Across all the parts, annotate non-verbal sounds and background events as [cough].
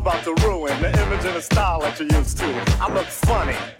About to ruin the image and the style that you're used to. I look funny.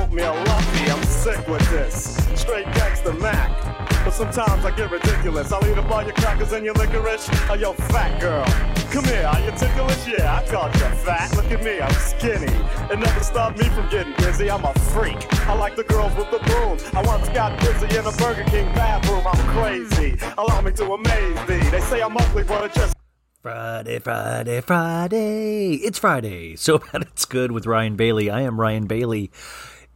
oatmeal lumpy, I'm sick with this. Straight gangster Mac. But sometimes I get ridiculous. I'll eat up all your crackers and your licorice. Oh, yo, fat girl. Come here, are you ticklish? Yeah, I called you fat. Look at me, I'm skinny. It never stopped me from getting busy. I'm a freak. I like the girls with the boom. I once got busy in a Burger King bathroom. I'm crazy. Allow me to amaze thee. They say I'm ugly, but it just Friday, Friday, Friday. It's Friday. So [laughs] bad it's good with Ryan Bailey. I am Ryan Bailey.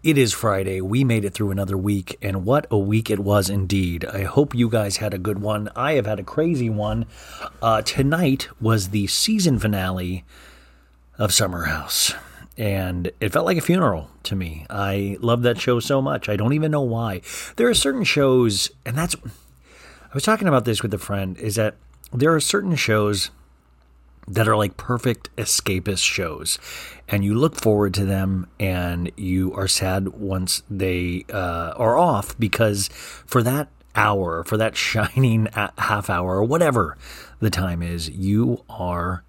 It is Friday. We made it through another week, and what a week it was indeed. I hope you guys had a good one. I have had a crazy one. Uh, tonight was the season finale of Summer House, and it felt like a funeral to me. I love that show so much. I don't even know why. There are certain shows, and that's. I was talking about this with a friend, is that there are certain shows that are like perfect escapist shows. And you look forward to them and you are sad once they uh, are off because for that hour for that shining half hour or whatever the time is you are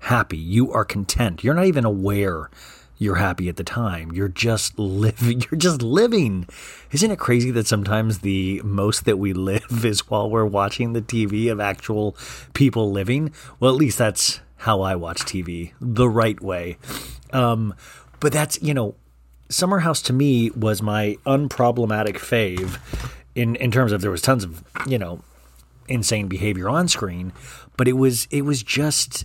happy. You are content. You're not even aware you're happy at the time. You're just living [laughs] you're just living. Isn't it crazy that sometimes the most that we live [laughs] is while we're watching the tv of actual people living? Well at least that's how i watch tv the right way. Um, but that's you know summer house to me was my unproblematic fave in in terms of there was tons of you know insane behavior on screen but it was it was just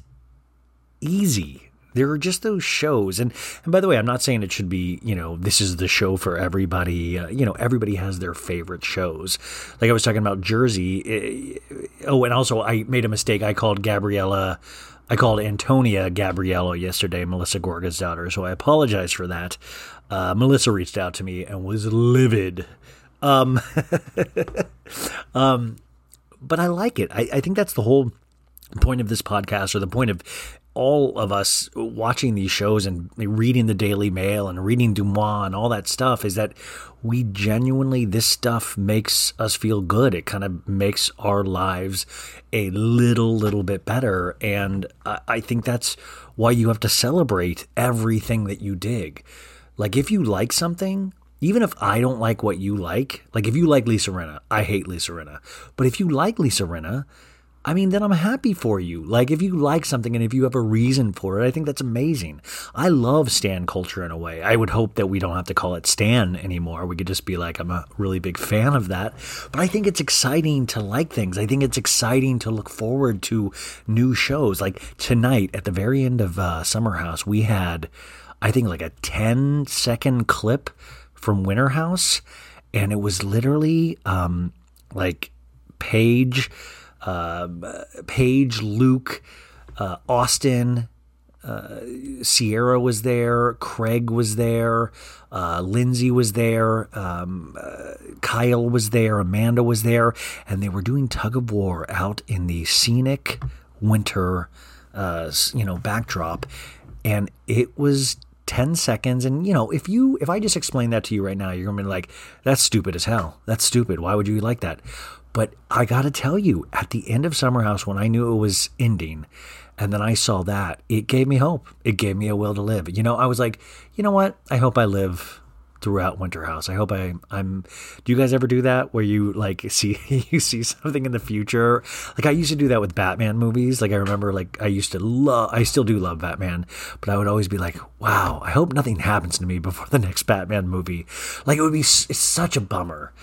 easy. There are just those shows, and and by the way, I'm not saying it should be you know this is the show for everybody. Uh, you know, everybody has their favorite shows. Like I was talking about Jersey. eh, oh, and also I made a mistake. I called Gabriella. I called Antonia Gabriello yesterday, Melissa Gorga's daughter. So I apologize for that. Uh, Melissa reached out to me and was livid. Um, [laughs] um, but I like it. I, I think that's the whole point of this podcast or the point of all of us watching these shows and reading the Daily Mail and reading Deuxmoi and all that stuff is that we genuinely, this stuff makes us feel good. It kind of makes our lives a little, little bit better. And I, think that's why you have to celebrate everything that you dig. Like, if you like something, even if I don't like what you like, like if you like Lisa Rinna, I hate Lisa Rinna. But if you like Lisa Rinna, I mean, then I'm happy for you. Like, if you like something and if you have a reason for it, I think that's amazing. I love Stan culture in a way. I would hope that we don't have to call it Stan anymore. We could just be like, I'm a really big fan of that. But I think it's exciting to like things. I think it's exciting to look forward to new shows. Like tonight, at the very end of uh, Summer House, we had, I think, like a 10 second clip from Winter House. And it was literally um, like Paige uh, Paige, Luke, uh, Austin, uh, Sierra was there, Craig was there, uh, Lindsay was there, um, uh, Kyle was there, Amanda was there, and they were doing tug of war out in the scenic winter, uh, you know, backdrop, and it was 10 seconds and you know if you if i just explain that to you right now you're gonna be like that's stupid as hell. That's stupid. Why would you like that but i gotta tell you at the end of summer house when i knew it was ending and then i saw that it gave me hope it gave me a will to live you know i was like you know what i hope i live throughout Winter House. I hope I I'm. Do you guys ever do that where you like [laughs] see you see something in the future? Like I used to do that with Batman movies. Like I remember like I used to love. I still do love Batman, but I would always be like, wow, I hope nothing happens to me before the next Batman movie. Like it would be. It's such a bummer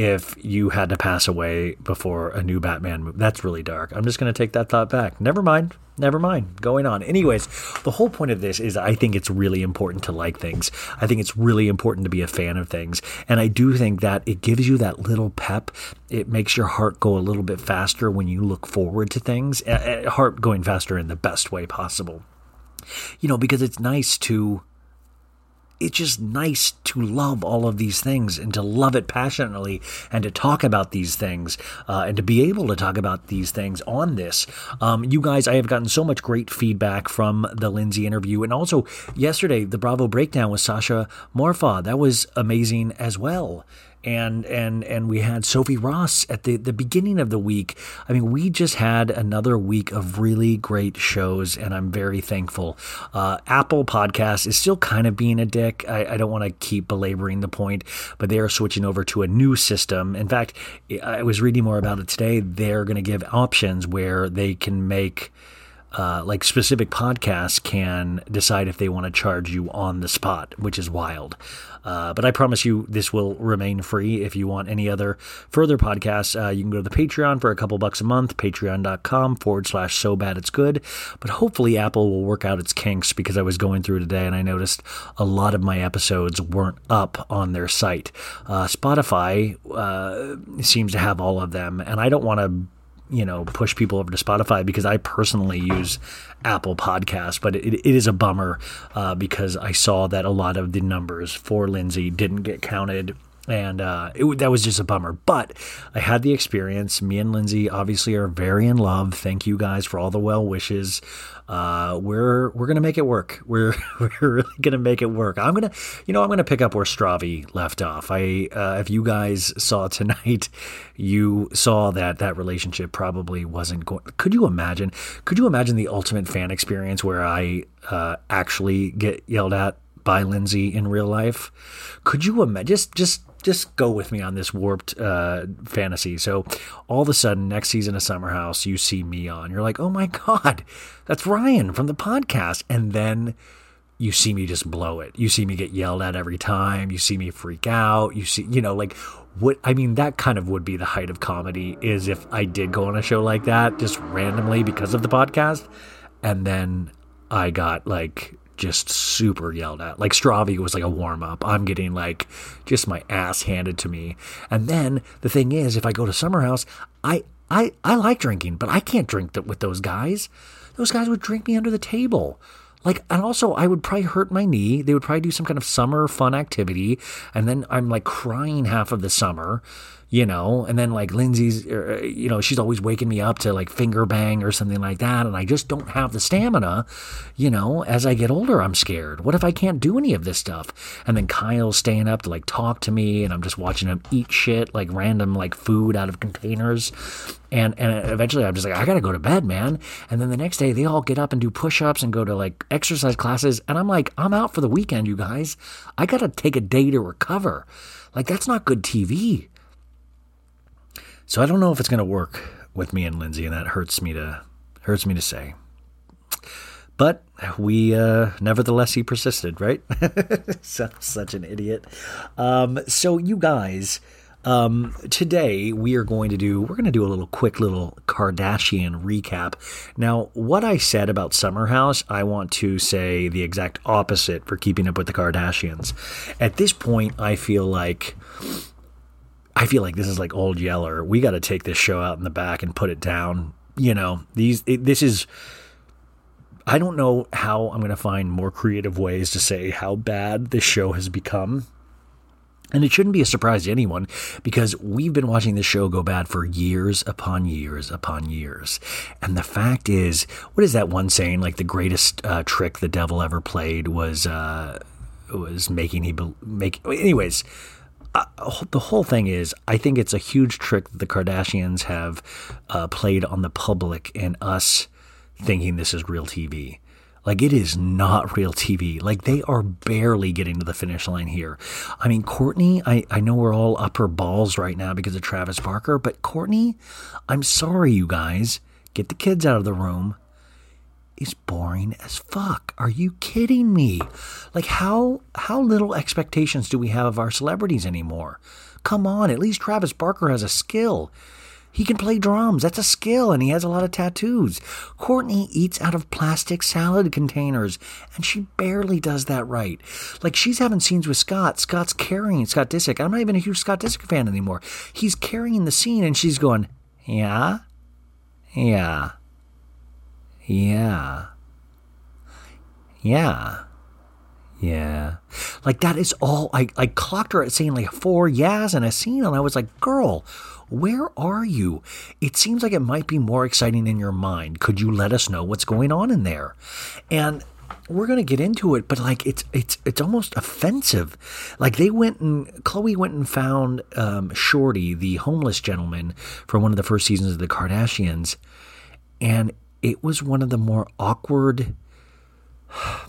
if you had to pass away before a new Batman movie. That's really dark. I'm just going to take that thought back. Never mind. Never mind. Going on. Anyways, the whole point of this is I think it's really important to like things. I think it's really important to be a fan of things. And I do think that it gives you that little pep. It makes your heart go a little bit faster when you look forward to things. Heart going faster in the best way possible. You know, because it's nice to it's just nice to love all of these things and to love it passionately and to talk about these things uh, and to be able to talk about these things on this. Um, you guys, I have gotten so much great feedback from the Lindsay interview. And also yesterday, the Bravo breakdown with Sasha Morfa. That was amazing as well and and and we had Sophie Ross at the the beginning of the week. I mean, we just had another week of really great shows, and I'm very thankful. Uh, Apple Podcast is still kind of being a dick. I, I don't want to keep belaboring the point, but they are switching over to a new system. In fact, I was reading more about it today. They're going to give options where they can make uh, like specific podcasts can decide if they want to charge you on the spot, which is wild. Uh, but I promise you, this will remain free. If you want any other further podcasts, uh, you can go to the Patreon for a couple bucks a month, patreon.com forward slash so bad it's good. But hopefully, Apple will work out its kinks because I was going through today and I noticed a lot of my episodes weren't up on their site. Uh, Spotify uh, seems to have all of them, and I don't want to you know push people over to Spotify because I personally use Apple Podcasts, but it, it is a bummer uh, because I saw that a lot of the numbers for Lindsay didn't get counted and uh, it, that was just a bummer. But I had the experience. Me and Lindsay obviously are very in love. Thank you guys for all the well wishes. Uh, we're we're gonna make it work. [laughs] We're we're really gonna make it work. I'm gonna, you know, I'm gonna pick up where Stravi left off. I uh, if you guys saw tonight, [laughs] you saw that that relationship probably wasn't going. Could you imagine? Could you imagine the ultimate fan experience where I uh, actually get yelled at by Lindsay in real life? Could you imagine? Just just just go with me on this warped uh, fantasy. So all of a sudden, next season of Summer House, you see me on. You're like, oh my God, that's Ryan from the podcast. And then you see me just blow it. You see me get yelled at every time. You see me freak out. You see, you know, like what I mean, that kind of would be the height of comedy is if I did go on a show like that just randomly because of the podcast. And then I got like just super yelled at. Like Stravi was like a warm up. I'm getting like just my ass handed to me. And then the thing is, if I go to Summer House, I I I like drinking, but I can't drink with those guys. Those guys would drink me under the table. Like, and also, I would probably hurt my knee. They would probably do some kind of summer fun activity. And then I'm like crying half of the summer you know, and then like Lindsay's, er, you know, she's always waking me up to like finger bang or something like that. And I just don't have the stamina, you know, as I get older, I'm scared. What if I can't do any of this stuff? And then Kyle's staying up to like talk to me and I'm just watching him eat shit, like random like food out of containers. And, and eventually I'm just like, I gotta go to bed, man. And then the next day they all get up and do push ups and go to like exercise classes. And I'm like, I'm out for the weekend, you guys. I gotta take a day to recover. Like, that's not good TV. So I don't know if it's going to work with me and Lindsay, and that hurts me to hurts me to say. But we, uh, nevertheless, he persisted, right? [laughs] Such an idiot. Um, so you guys, um, today we are going to do we're going to do a little quick little Kardashian recap. Now, what I said about Summer House, I want to say the exact opposite for Keeping Up with the Kardashians. At this point, I feel like I feel like this is like old Yeller. We got to take this show out in the back and put it down. You know, these it, this is. I don't know how I'm going to find more creative ways to say how bad this show has become. And it shouldn't be a surprise to anyone because we've been watching this show go bad for years upon years upon years. And the fact is, what is that one saying? Like the greatest uh, trick the devil ever played was uh, was making he be- make. Anyways, uh, the whole thing is, I think it's a huge trick that the Kardashians have uh, played on the public and us thinking this is real TV. Like it is not real TV. Like they are barely getting to the finish line here. I mean, Kourtney, I, I know we're all up her balls right now because of Travis Barker, but Kourtney, I'm sorry, you guys. Get the kids out of the room. Is boring as fuck. Are you kidding me? Like how how little expectations do we have of our celebrities anymore? Come on, at least Travis Barker has a skill. He can play drums. That's a skill, and he has a lot of tattoos. Kourtney eats out of plastic salad containers, and she barely does that right. Like she's having scenes with Scott. Scott's carrying Scott Disick. I'm not even a huge Scott Disick fan anymore. He's carrying the scene, and she's going, "Yeah, yeah, yeah, yeah." Yeah. Like that is all I, I clocked her at saying like four yeahs and a scene and I was like, girl, where are you? It seems like it might be more exciting in your mind. Could you let us know what's going on in there? And we're gonna get into it, but like it's it's it's almost offensive. Like they went and Khloé went and found um, Shorty, the homeless gentleman from one of the first seasons of the Kardashians, and it was one of the more awkward. [sighs]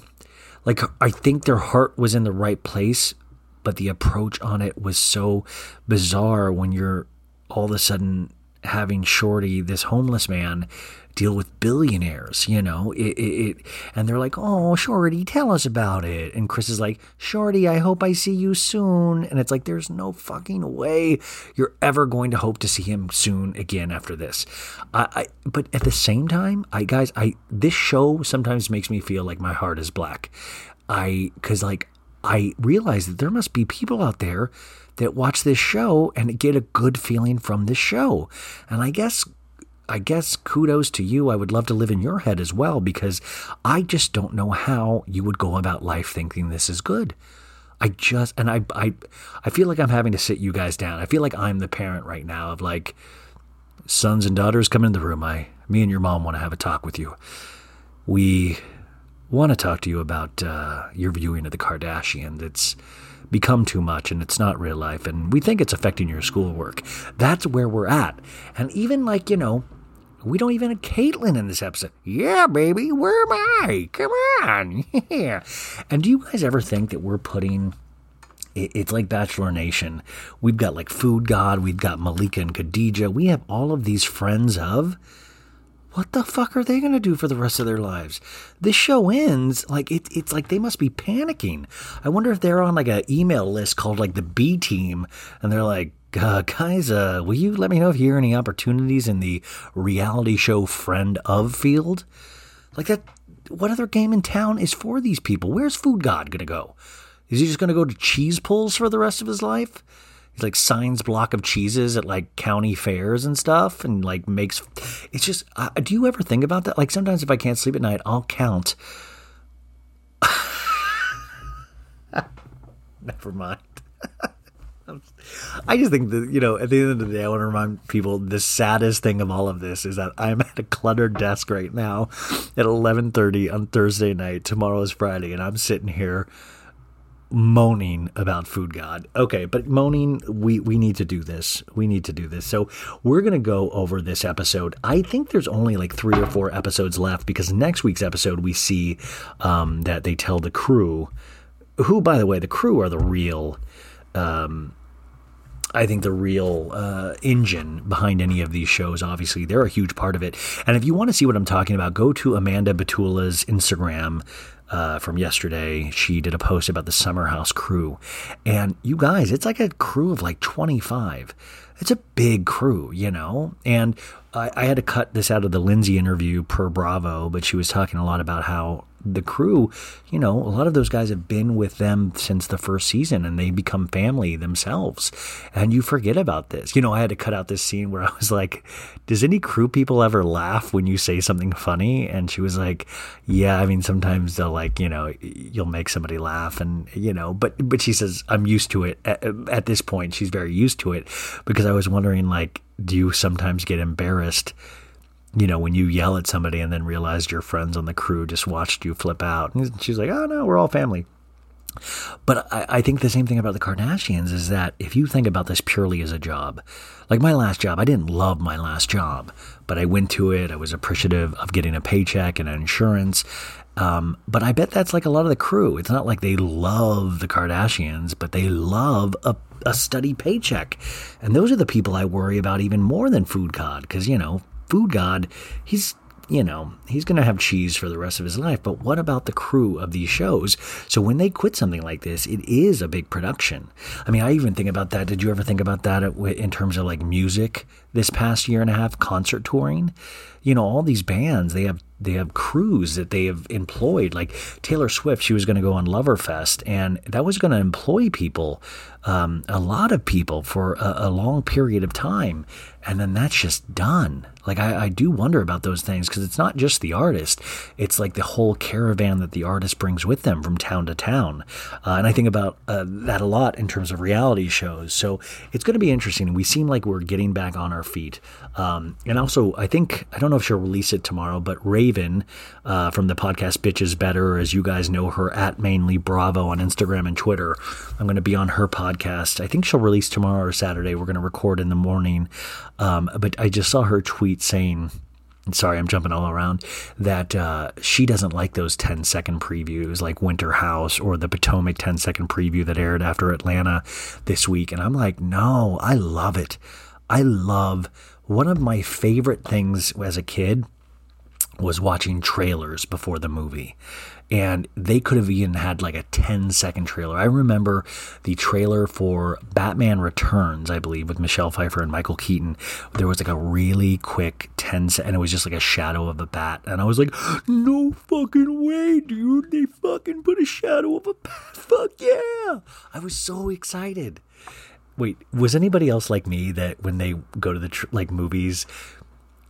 Like I think their heart was in the right place, but the approach on it was so bizarre when you're all of a sudden having Shorty, this homeless man, deal with billionaires, you know, it, it, it, and they're like, "Oh, Shorty, tell us about it." And Kris is like, "Shorty, I hope I see you soon." And it's like, there's no fucking way you're ever going to hope to see him soon again after this. I, I but at the same time, I guys, I this show sometimes makes me feel like my heart is black. I because like I realize that there must be people out there that watch this show and get a good feeling from this show. And I guess I guess kudos to you. I would love to live in your head as well because I just don't know how you would go about life thinking this is good. I just and I I I feel like I'm having to sit you guys down. I feel like I'm the parent right now of like sons and daughters come in the room. I me and your mom want to have a talk with you. We want to talk to you about uh, your viewing of the Kardashians. It's become too much and it's not real life and we think it's affecting your schoolwork. That's where we're at. And even like, you know, we don't even have Caitlyn in this episode. Yeah, baby, where am I? Come on. [laughs] Yeah. And do you guys ever think that we're putting it's like Bachelor Nation. We've got like Food God, we've got Malika and Khadijah. We have all of these friends of what the fuck are they going to do for the rest of their lives? This show ends like it, it's like they must be panicking. I wonder if they're on like an email list called like the B team, and they're like, uh, guys, uh, will you let me know if you hear any opportunities in the reality show friend of field? Like that, what other game in town is for these people? Where's Food God going to go? Is he just going to go to cheese pulls for the rest of his life? Like signs block of cheeses at like county fairs and stuff and like makes it's just uh, do you ever think about that? Like sometimes if i can't sleep at night i'll count. [laughs] Never mind. [laughs] I just think that, you know, at the end of the day, I want to remind people the saddest thing of all of this is that I'm [laughs] at a cluttered desk right now at 11:30 on Thursday night. Tomorrow is Friday, and I'm sitting here moaning about food god okay but moaning we we need to do this we need to do this so we're going to go over this episode i think there's only like three or four episodes left because next week's episode we see um, that they tell the crew who by the way the crew are the real um, I think the real uh, engine behind any of these shows. Obviously, they're a huge part of it. And if you want to see what I'm talking about, go to Amanda Batula's Instagram uh, from yesterday. She did a post about the Summer House crew. And you guys, it's like a crew of like 25. It's a big crew, you know? And I, I had to cut this out of the Lindsay interview per Bravo, but she was talking a lot about how the crew, you know, a lot of those guys have been with them since the first season and they become family themselves. And you forget about this. You know, I had to cut out this scene where [laughs] I was like, Does any crew people ever laugh when you say something funny? And she was like, Yeah, I mean, sometimes they'll like, you know, you'll make somebody laugh and, you know, but, but she says, I'm used to it. At, at this point, she's very used to it because I was wondering, like, do you sometimes get embarrassed? you know, when you yell at somebody and then realize your friends on the crew just watched you flip out. And she's like, oh no, we're all family. But I, I, think the same thing about the Kardashians is that if you think about this purely as a job, like my last job, I didn't love my last job, but I went to it. I was appreciative of getting a paycheck and insurance. Um, but I bet that's like a lot of the crew. It's not like they love the Kardashians, but they love a, a steady paycheck. And those are the people I worry about even more than Food God, because, you know, Food God, he's you know, he's going to have cheese for the rest of his life. But what about the crew of these shows? So when they quit something like this, it is a big production. I mean, I even think about that. Did you ever think about that in terms of like music this past year and a half, concert touring? You know, all these bands, they have they have crews that they have employed. Like Taylor Swift, she was going to go on Loverfest, and that was going to employ people, um, a lot of people for a, a, long period of time, and then that's just done. Like I, I do wonder about those things because it's not just the artist; it's like the whole caravan that the artist brings with them from town to town, uh, and I think about uh, that a lot in terms of reality shows. So it's going to be interesting. We seem like we're getting back on our feet, um, and also I think I don't know if she'll release it tomorrow, but Raven uh, from the podcast Bitches Better, as you guys know her at mainly Bravo on Instagram and Twitter. I'm going to be on her podcast. I think she'll release tomorrow or Saturday. We're going to record in the morning. Um, but I just saw her tweet saying, sorry, I'm jumping all around, that uh, she doesn't like those 10 second previews like Winter House or the Potomac 10 second preview that aired after Atlanta this week. And I'm like, no, I love it. I love one of my favorite things as a kid was watching trailers before the movie. And they could have even had like a 10 second trailer. I remember the trailer for Batman Returns, I believe, with Michelle Pfeiffer and Michael Keaton. There was like a really quick 10 second, and it was just like a shadow of a bat. And I was like, no fucking way, dude. They fucking put a shadow of a bat. Fuck yeah. I was so excited. Wait, was anybody else like me that when they go to the tr- like movies,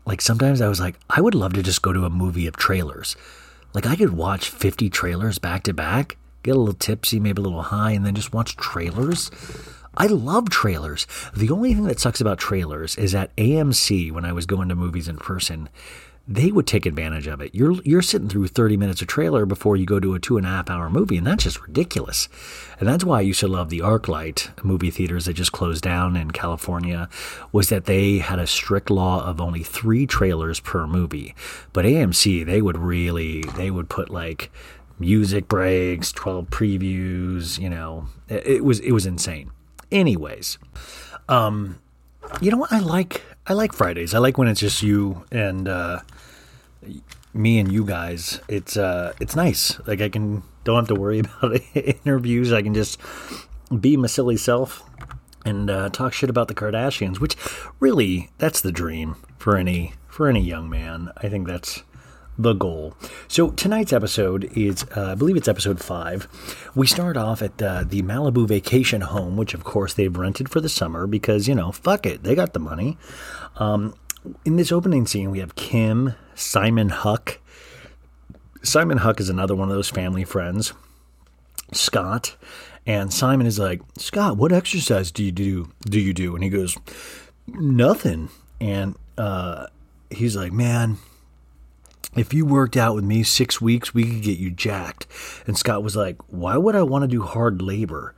like sometimes I was like, I would love to just go to a movie of trailers. Like I could watch 50 trailers back to back, get a little tipsy, maybe a little high, and then just watch trailers. I love trailers. The only thing that sucks about trailers is at AMC, when I was going to movies in person, they would take advantage of it. You're you're sitting through 30 minutes of trailer before you go to a two and a half hour movie, and that's just ridiculous. And that's why I used to love the ArcLight movie theaters that just closed down in California, was that they had a strict law of only three trailers per movie. But AMC, they would really they would put like music breaks, 12 previews, you know. It, it was it was insane. Anyways, um you know what I like I like Fridays. I like when it's just you and uh, me and you guys. It's uh, it's nice. Like I can don't have to worry [laughs] about interviews. I can just be my silly self and uh, talk shit about the Kardashians, which really that's the dream for any for any young man. I think that's the goal. So tonight's episode is, uh, I believe it's episode five. We start off at uh, the Malibu vacation home, which of course they've rented for the summer because you know, fuck it, they got the money. Um, in this opening scene, we have Kim, Simon Huck. Simon Huck is another one of those family friends. Scott, and Simon is like, Scott, what exercise do you do? Do you do? And he goes, nothing. And uh, he's like, man, if you worked out with me six weeks, we could get you jacked. And Scott was like, why would I want to do hard labor?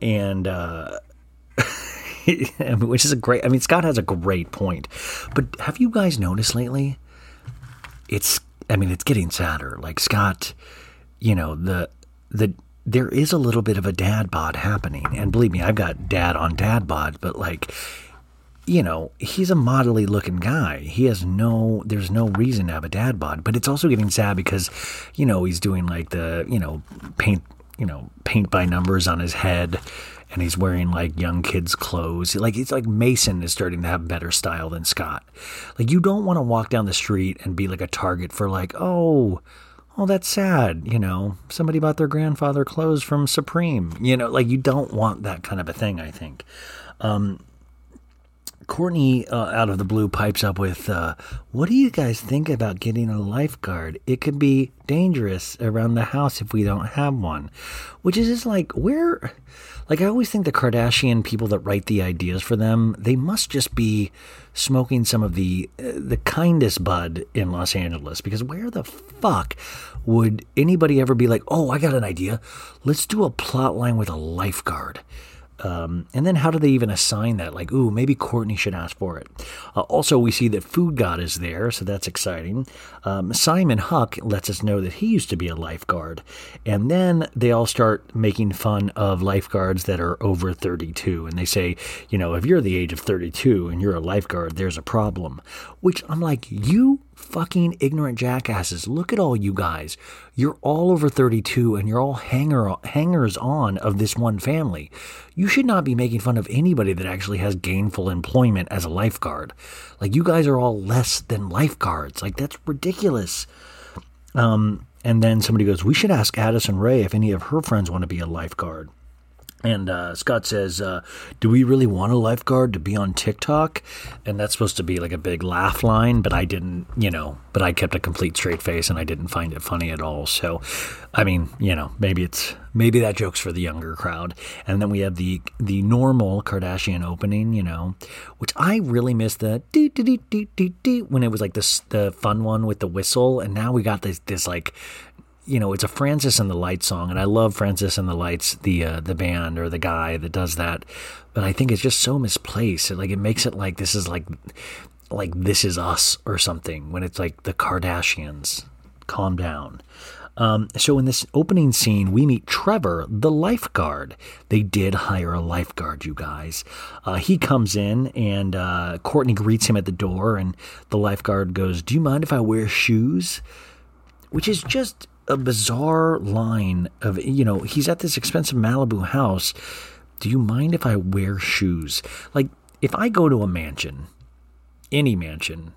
And, uh, [laughs] which is a great, I mean, Scott has a great point. But have you guys noticed lately? It's, I mean, it's getting sadder. Like Scott, you know, the, the, there is a little bit of a dad bod happening. And believe me, I've got dad on dad bod, but like, you know, he's a modelly looking guy. He has no, there's no reason to have a dad bod. But it's also getting sad because, you know, he's doing like the, you know, paint, you know, paint by numbers on his head, and he's wearing like young kids' clothes. Like it's like Mason is starting to have better style than Scott. Like you don't want to walk down the street and be like a target for like, oh, oh, that's sad. You know, somebody bought their grandfather clothes from Supreme. You know, like you don't want that kind of a thing. I think. Um, Kourtney, uh, out of the blue, pipes up with, uh, What do you guys think about getting a lifeguard? It could be dangerous around the house if we don't have one. Which is just like, where. Like, I always think the Kardashian people that write the ideas for them, they must just be smoking some of the uh, the kindest bud in Los Angeles because where the fuck would anybody ever be like, "Oh, I got an idea. Let's do a plot line with a lifeguard." Um, and then how do they even assign that? Like, ooh, maybe Kourtney should ask for it. Uh, also, we see that Food God is there, so that's exciting. Um, Simon Huck lets us know that he used to be a lifeguard. And then they all start making fun of lifeguards that are over 32. And they say, you know, if you're the age of 32 and you're a lifeguard, there's a problem. Which I'm like, you fucking ignorant jackasses. Look at all you guys. You're all over 32 and you're all hanger, hangers on of this one family. You should not be making fun of anybody that actually has gainful employment as a lifeguard. Like, you guys are all less than lifeguards. Like, that's ridiculous. Um, and then somebody goes, We should ask Addison Rae if any of her friends want to be a lifeguard. And uh, Scott says, uh, "Do we really want a lifeguard to be on TikTok?" And that's supposed to be like a big laugh line, but I didn't, you know. But I kept a complete straight face, and I didn't find it funny at all. So, I mean, you know, maybe it's maybe that joke's for the younger crowd. And then we have the the normal Kardashian opening, you know, which I really missed the dee dee dee dee dee when it was like this the fun one with the whistle, and now we got this this like you know, it's a Francis and the Lights song, and I love Francis and the Lights, the uh, the band or the guy that does that. But I think it's just so misplaced. It, like it makes it like this is like like this is us or something when it's like the Kardashians. Calm down. Um, so in this opening scene, we meet Trevor, the lifeguard. They did hire a lifeguard, you guys. Uh, he comes in, and uh, Kourtney greets him at the door, and the lifeguard goes, "Do you mind if I wear shoes?" Which is just a bizarre line of, you know, he's at this expensive Malibu house. Do you mind if I wear shoes? Like, if I go to a mansion, any mansion,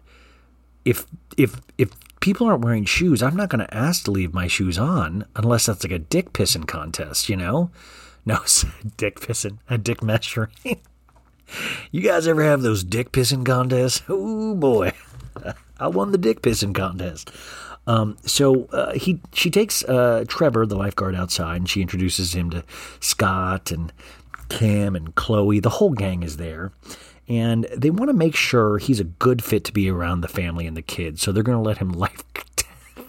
if if if people aren't wearing shoes, I'm not going to ask to leave my shoes on unless that's like a dick pissing contest, you know? [laughs] No, dick pissing, a dick measuring. [laughs] you guys ever have those dick pissing contests? [laughs] Oh boy, I won the dick pissing contest. Um, so uh, he she takes uh, Trevor, the lifeguard, outside, and she introduces him to Scott and Kim and Khloé. The whole gang is there. And they want to make sure he's a good fit to be around the family and the kids. So they're going to let him [laughs] life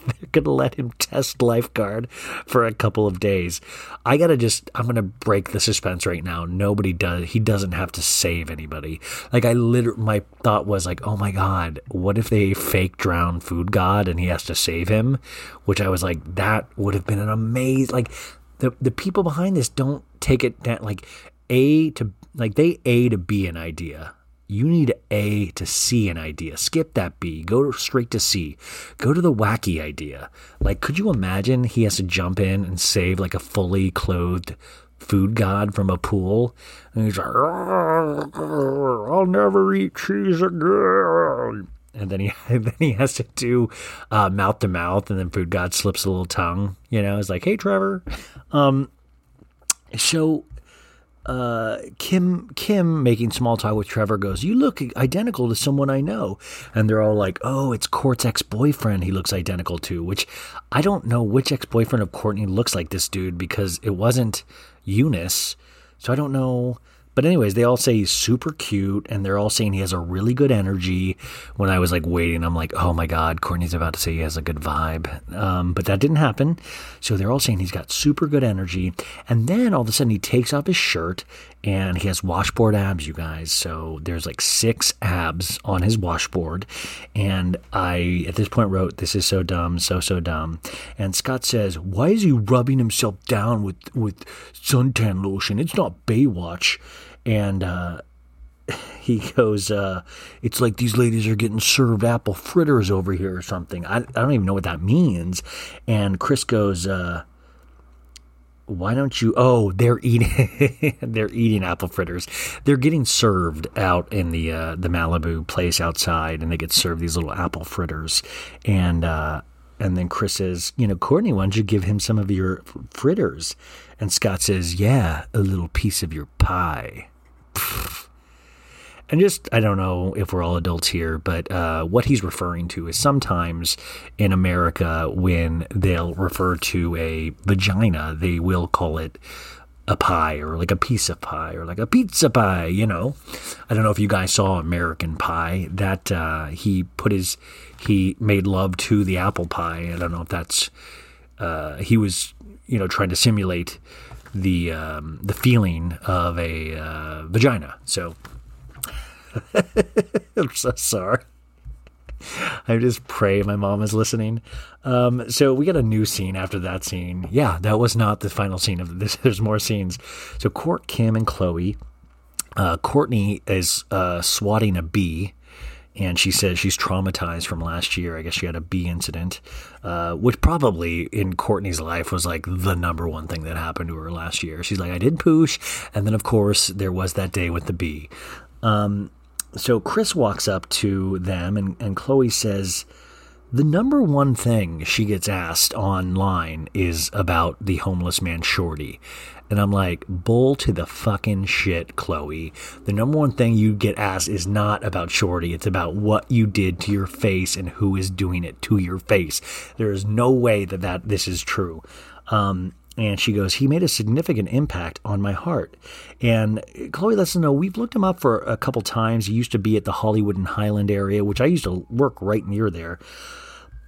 they're going to let him test lifeguard for a couple of days. I got to just, I'm going to break the suspense right now. Nobody does, he doesn't have to save anybody. Like, I literally, my thought was like, oh my God, what if they fake drown Food God and he has to save him? Which I was like, that would have been an amazing, like, the, the people behind this don't take it down, like, A to, like, they A to B an idea you need A to C an idea. Skip that B. Go straight to C. Go to the wacky idea. Like, could you imagine he has to jump in and save like a fully clothed food god from a pool? And he's like, I'll never eat cheese again. And then he [laughs] then he has to do uh, mouth to mouth, and then food god slips a little tongue. You know, it's like, hey Trevor. Um, so uh, Kim Kim making small talk with Trevor goes, "You look identical to someone I know," and they're all like, "Oh, it's Court's ex boyfriend. He looks identical to." Which I don't know which ex boyfriend of Kourtney looks like this dude because it wasn't Younes, so I don't know. But anyways, they all say he's super cute, and they're all saying he has a really good energy. When I was like waiting, I'm like, oh my god, Kourtney's about to say he has a good vibe, um, but that didn't happen. So they're all saying he's got super good energy, and then all of a sudden he takes off his shirt and he has washboard abs, you guys. So there's like six abs on his washboard, and I at this point wrote, "This is so dumb, so so dumb." And Scott says, "Why is he rubbing himself down with with suntan lotion? It's not Baywatch." And uh, [laughs] he goes, uh, "It's like these ladies are getting served apple fritters over here or something." I, I don't even know what that means. And Kris goes, uh, "Why don't you? Oh, they're eating. [laughs] they're eating apple fritters. They're getting served out in the uh, the Malibu place outside, and they get served these little apple fritters, and." Uh, and then Kris says, You know, Kourtney, why don't you give him some of your fritters? And Scott says, Yeah, a little piece of your pie. [sighs] and just I don't know if we're all adults here, but uh, what he's referring to is sometimes in America when they'll refer to a vagina, they will call it a pie or like a piece of pie or like a pizza pie, you know. I don't know if you guys saw American Pie. That uh, he put his he made love to the apple pie. I don't know if that's uh, he was you know trying to simulate the um, the feeling of a uh, vagina. So [laughs] I'm so sorry. I just pray my mom is listening. Um, so we got a new scene after that scene. Yeah, that was not the final scene of this. [laughs] There's more scenes. So Court, Kim, and Khloé. Uh, Kourtney is uh, swatting a bee and she says she's traumatized from last year. I guess she had a bee incident, uh, which probably in Kourtney's life was like the number one thing that happened to her last year. She's like, I did poosh, and then of course there was that day with the bee. Um, so Kris walks up to them, and, and Khloé says, the number one thing she gets asked online is about the homeless man Shorty. And I'm like, bull to the fucking shit, Khloé. The number one thing you get asked is not about Shorty. It's about what you did to your face and who is doing it to your face. There is no way that, that this is true. Um, and she goes, he made a significant impact on my heart. And Khloé lets us know we've looked him up for a couple times. He used to be at the Hollywood and Highland area, which I used to work right near there.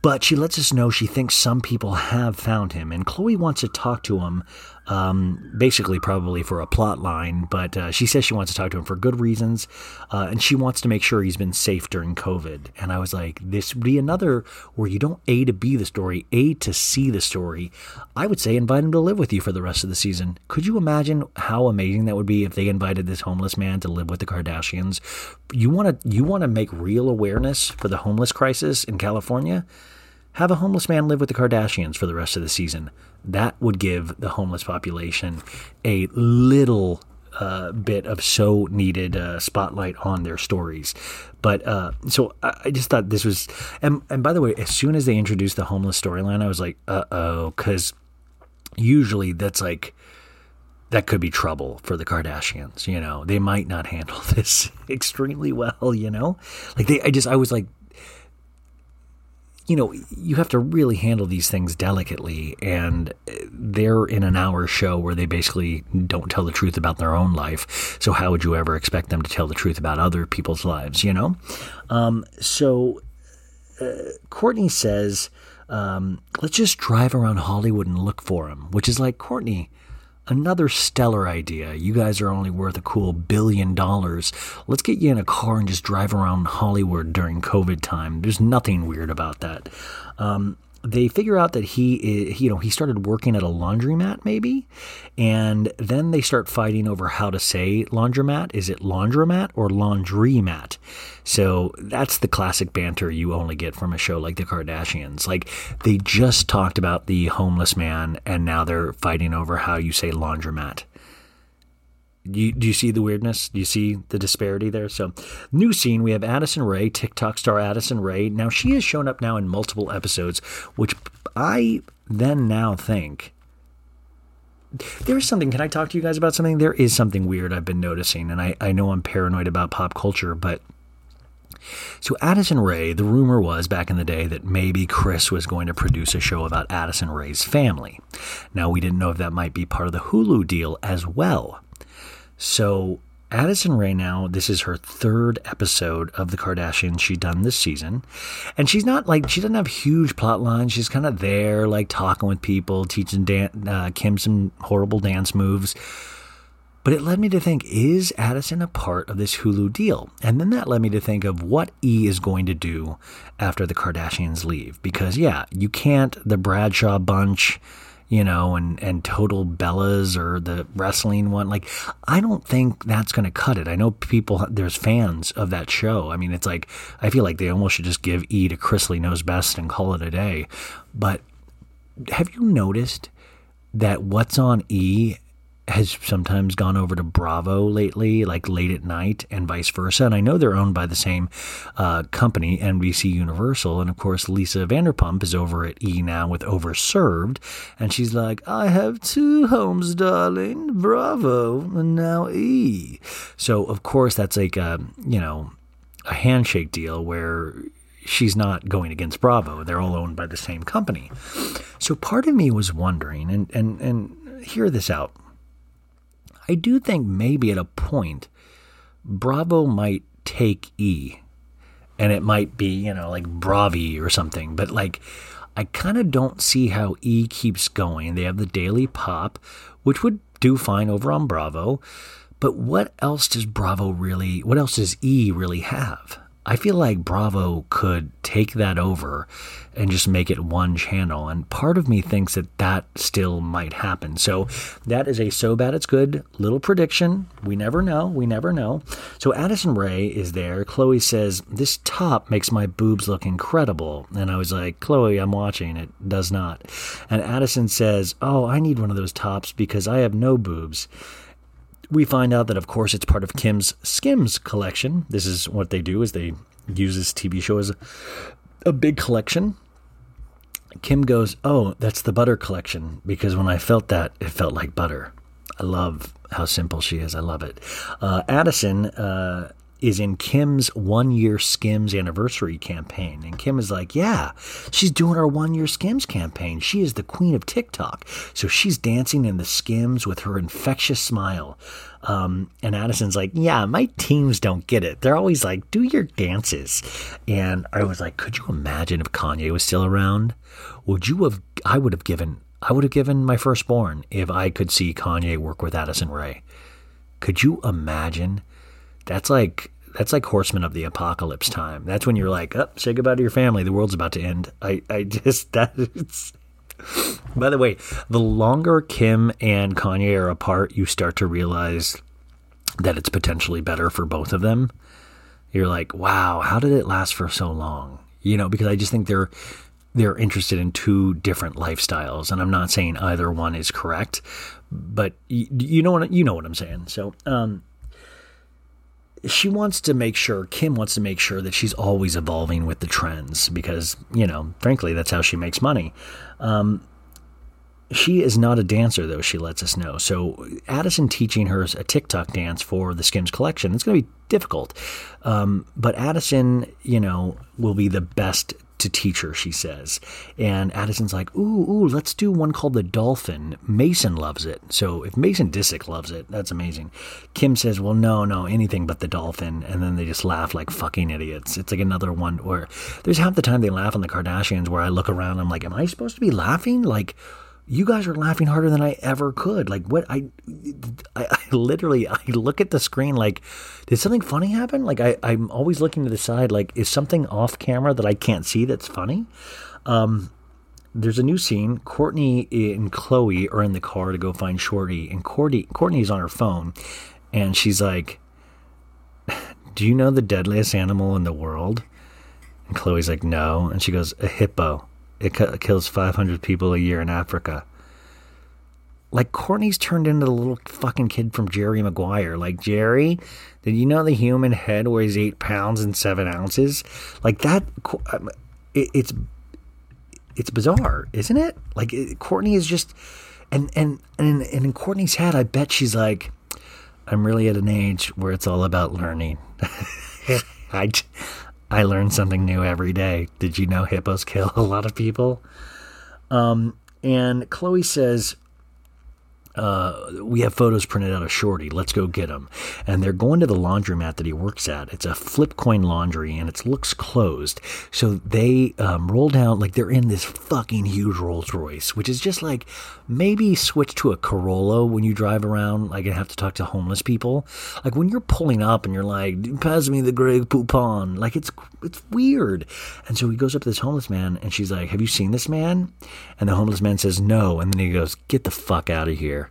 But she lets us know she thinks some people have found him, and Khloé wants to talk to him um, basically probably for a plot line, but uh, she says she wants to talk to him for good reasons, uh, and she wants to make sure he's been safe during COVID. And I was like, this would be another where you don't A to B the story, A to C the story. I would say invite him to live with you for the rest of the season. Could you imagine how amazing that would be if they invited this homeless man to live with the Kardashians? You want to you want to make real awareness for the homeless crisis in California? Have a homeless man live with the Kardashians for the rest of the season. That would give the homeless population a little uh, bit of so needed uh, spotlight on their stories. But uh, so I, I, just thought this was, and, and by the way, as soon as they introduced the homeless storyline, I was like, uh oh, because usually that's like, that could be trouble for the Kardashians. You know, they might not [laughs] handle this extremely well. You know, like they, I just, I was like, you know, you have to really handle these things delicately. And they're in an hour show where they basically don't tell the truth about their own life. So, how would you ever expect them to tell the truth about other people's lives, you know? Um, so, uh, Kourtney says, um, let's just drive around Hollywood and look for him, which is like, Kourtney, Another stellar idea. You guys are only worth a cool billion dollars. Let's get you in a car and just drive around Hollywood during COVID time. There's nothing weird about that. Um, they figure out that he, you know, he started working at a laundromat maybe, and then they start fighting over how to say laundromat. Is it laundromat or laundry-mat? So that's the classic banter you only get from a show like the Kardashians. Like they just talked about the homeless man, and now they're fighting over how you say laundromat. Do you, do you see the weirdness? Do you see the disparity there? So, new scene we have Addison Rae, TikTok star Addison Rae. Now, she has shown up now in multiple episodes, which I then now think there is something. Can I talk to you guys about something? There is something weird I've been noticing, and I, I know I'm paranoid about pop culture, but. So, Addison Rae, the rumor was back in the day that maybe Kris was going to produce a show about Addison Rae's family. Now, we didn't know if that might be part of the Hulu deal as well. So Addison Rae now, this is her third episode of The Kardashians she's done this season. And she's not like, she doesn't have huge plot lines. She's kind of there, like talking with people, teaching Dan, uh, Kim some horrible dance moves. But it led me to think, is Addison a part of this Hulu deal? And then that led me to think of what E is going to do after the Kardashians leave. Because, yeah, you can't, the Bradshaw bunch, you know, and, and Total Bellas or the wrestling one. Like, I don't think that's going to cut it. I know people, there's fans of that show. I mean, it's like, I feel like they almost should just give E to Chrisley Knows Best and call it a day. But have you noticed that what's on E has sometimes gone over to Bravo lately, like late at night, and vice versa. And I know they're owned by the same uh, company, NBC Universal. And of course, Lisa Vanderpump is over at E now with Overserved. And she's like, I have two homes, darling Bravo, and now E. So, of course, that's like, a, you know, a handshake deal where she's not going against Bravo. They're all owned by the same company. So part of me was wondering, and, and, and hear this out I do think maybe at a point, Bravo might take E, and it might be you know like Bravi or something. But like, I kind of don't see how E keeps going. They have the Daily Pop, which would do fine over on Bravo. But what else does Bravo really? What else does E really have? I feel like Bravo could take that over and just make it one channel. And part of me thinks that that still might happen. So that is a so bad it's good little prediction. We never know. We never know. So Addison Rae is there. Khloé says, This top makes my boobs look incredible. And I was like, Khloé, I'm watching. It does not. And Addison says, Oh, I need one of those tops because I have no boobs we find out that of course it's part of Kim's Skims collection. This is what they do is they use this TV show as a, a big collection. Kim goes, "Oh, that's the butter collection because when I felt that, it felt like butter." I love how simple she is. I love it. Uh, Addison uh, is in Kim's one year Skims anniversary campaign. And Kim is like, Yeah, she's doing her one year Skims campaign. She is the queen of TikTok. So she's dancing in the Skims with her infectious smile. Um, and Addison's like, Yeah, my teams don't get it. They're always like, Do your dances. And I was like, Could you imagine if Kanye was still around? Would you have, I would have given, I would have given my firstborn if I could see Kanye work with Addison Rae. Could you imagine? That's like that's like horsemen of the apocalypse time. That's when you're like, oh, say goodbye to your family. The world's about to end. I, I just [laughs] that is. By the way, the longer Kim and Kanye are apart, you start to realize that it's potentially better for both of them. You're like, wow, how did it last for so long? You know, because I just think they're they're interested in two different lifestyles, and I'm not saying either one is correct, but you, you know what you know what I'm saying. So, um, she wants to make sure, Kim wants to make sure that she's always evolving with the trends because, you know, frankly, that's how she makes money. Um, she is not a dancer, though, she lets us know. So, Addison teaching her a TikTok dance for the Skims collection, it's going to be difficult. Um, but Addison, you know, will be the best to teach her, she says. And Addison's like, ooh, ooh, let's do one called The Dolphin. Mason loves it. So if Mason Disick loves it, that's amazing. Kim says, well, no, no, anything but The Dolphin. And then they just laugh like fucking idiots. It's like another one where there's half the time they laugh on the Kardashians where I look around, I'm like, am I supposed to be laughing? Like, you guys are laughing harder than I ever could. Like what I, I, I, literally I look at the screen like, did something funny happen? Like I, I'm always looking to the side. Like is something off camera that I can't see that's funny? Um, there's a new scene. Kourtney and Khloé are in the car to go find Shorty, and Kourtney Kourtney's on her phone, and she's like, "Do you know the deadliest animal in the world?" And Khloé's like, "No," and she goes, "A hippo." It kills 500 people a year in Africa. Like Kourtney's turned into the little fucking kid from Jerry Maguire. Like Jerry, did you know the human head weighs eight pounds and seven ounces? Like that, um, it's it's bizarre, isn't it? Like it, Kourtney is just, and and and and in Kourtney's head, I bet she's like, I'm really at an age where it's all about learning. [laughs] I, I learn something new every day. Did you know hippos kill a lot of people? Um, and Khloé says, uh, we have photos printed out of Shorty. Let's go get them. And they're going to the laundromat that he works at. It's a flip coin laundry and it looks closed. So they um, roll down, like they're in this fucking huge Rolls Royce, which is just like maybe switch to a Corolla when you drive around, like and have to talk to homeless people. Like when you're pulling up and you're like, pass me the Grey Poupon. Like it's, it's weird. And so he goes up to this homeless man and she's like, have you seen this man? And the homeless man says, no. And then he goes, get the fuck out of here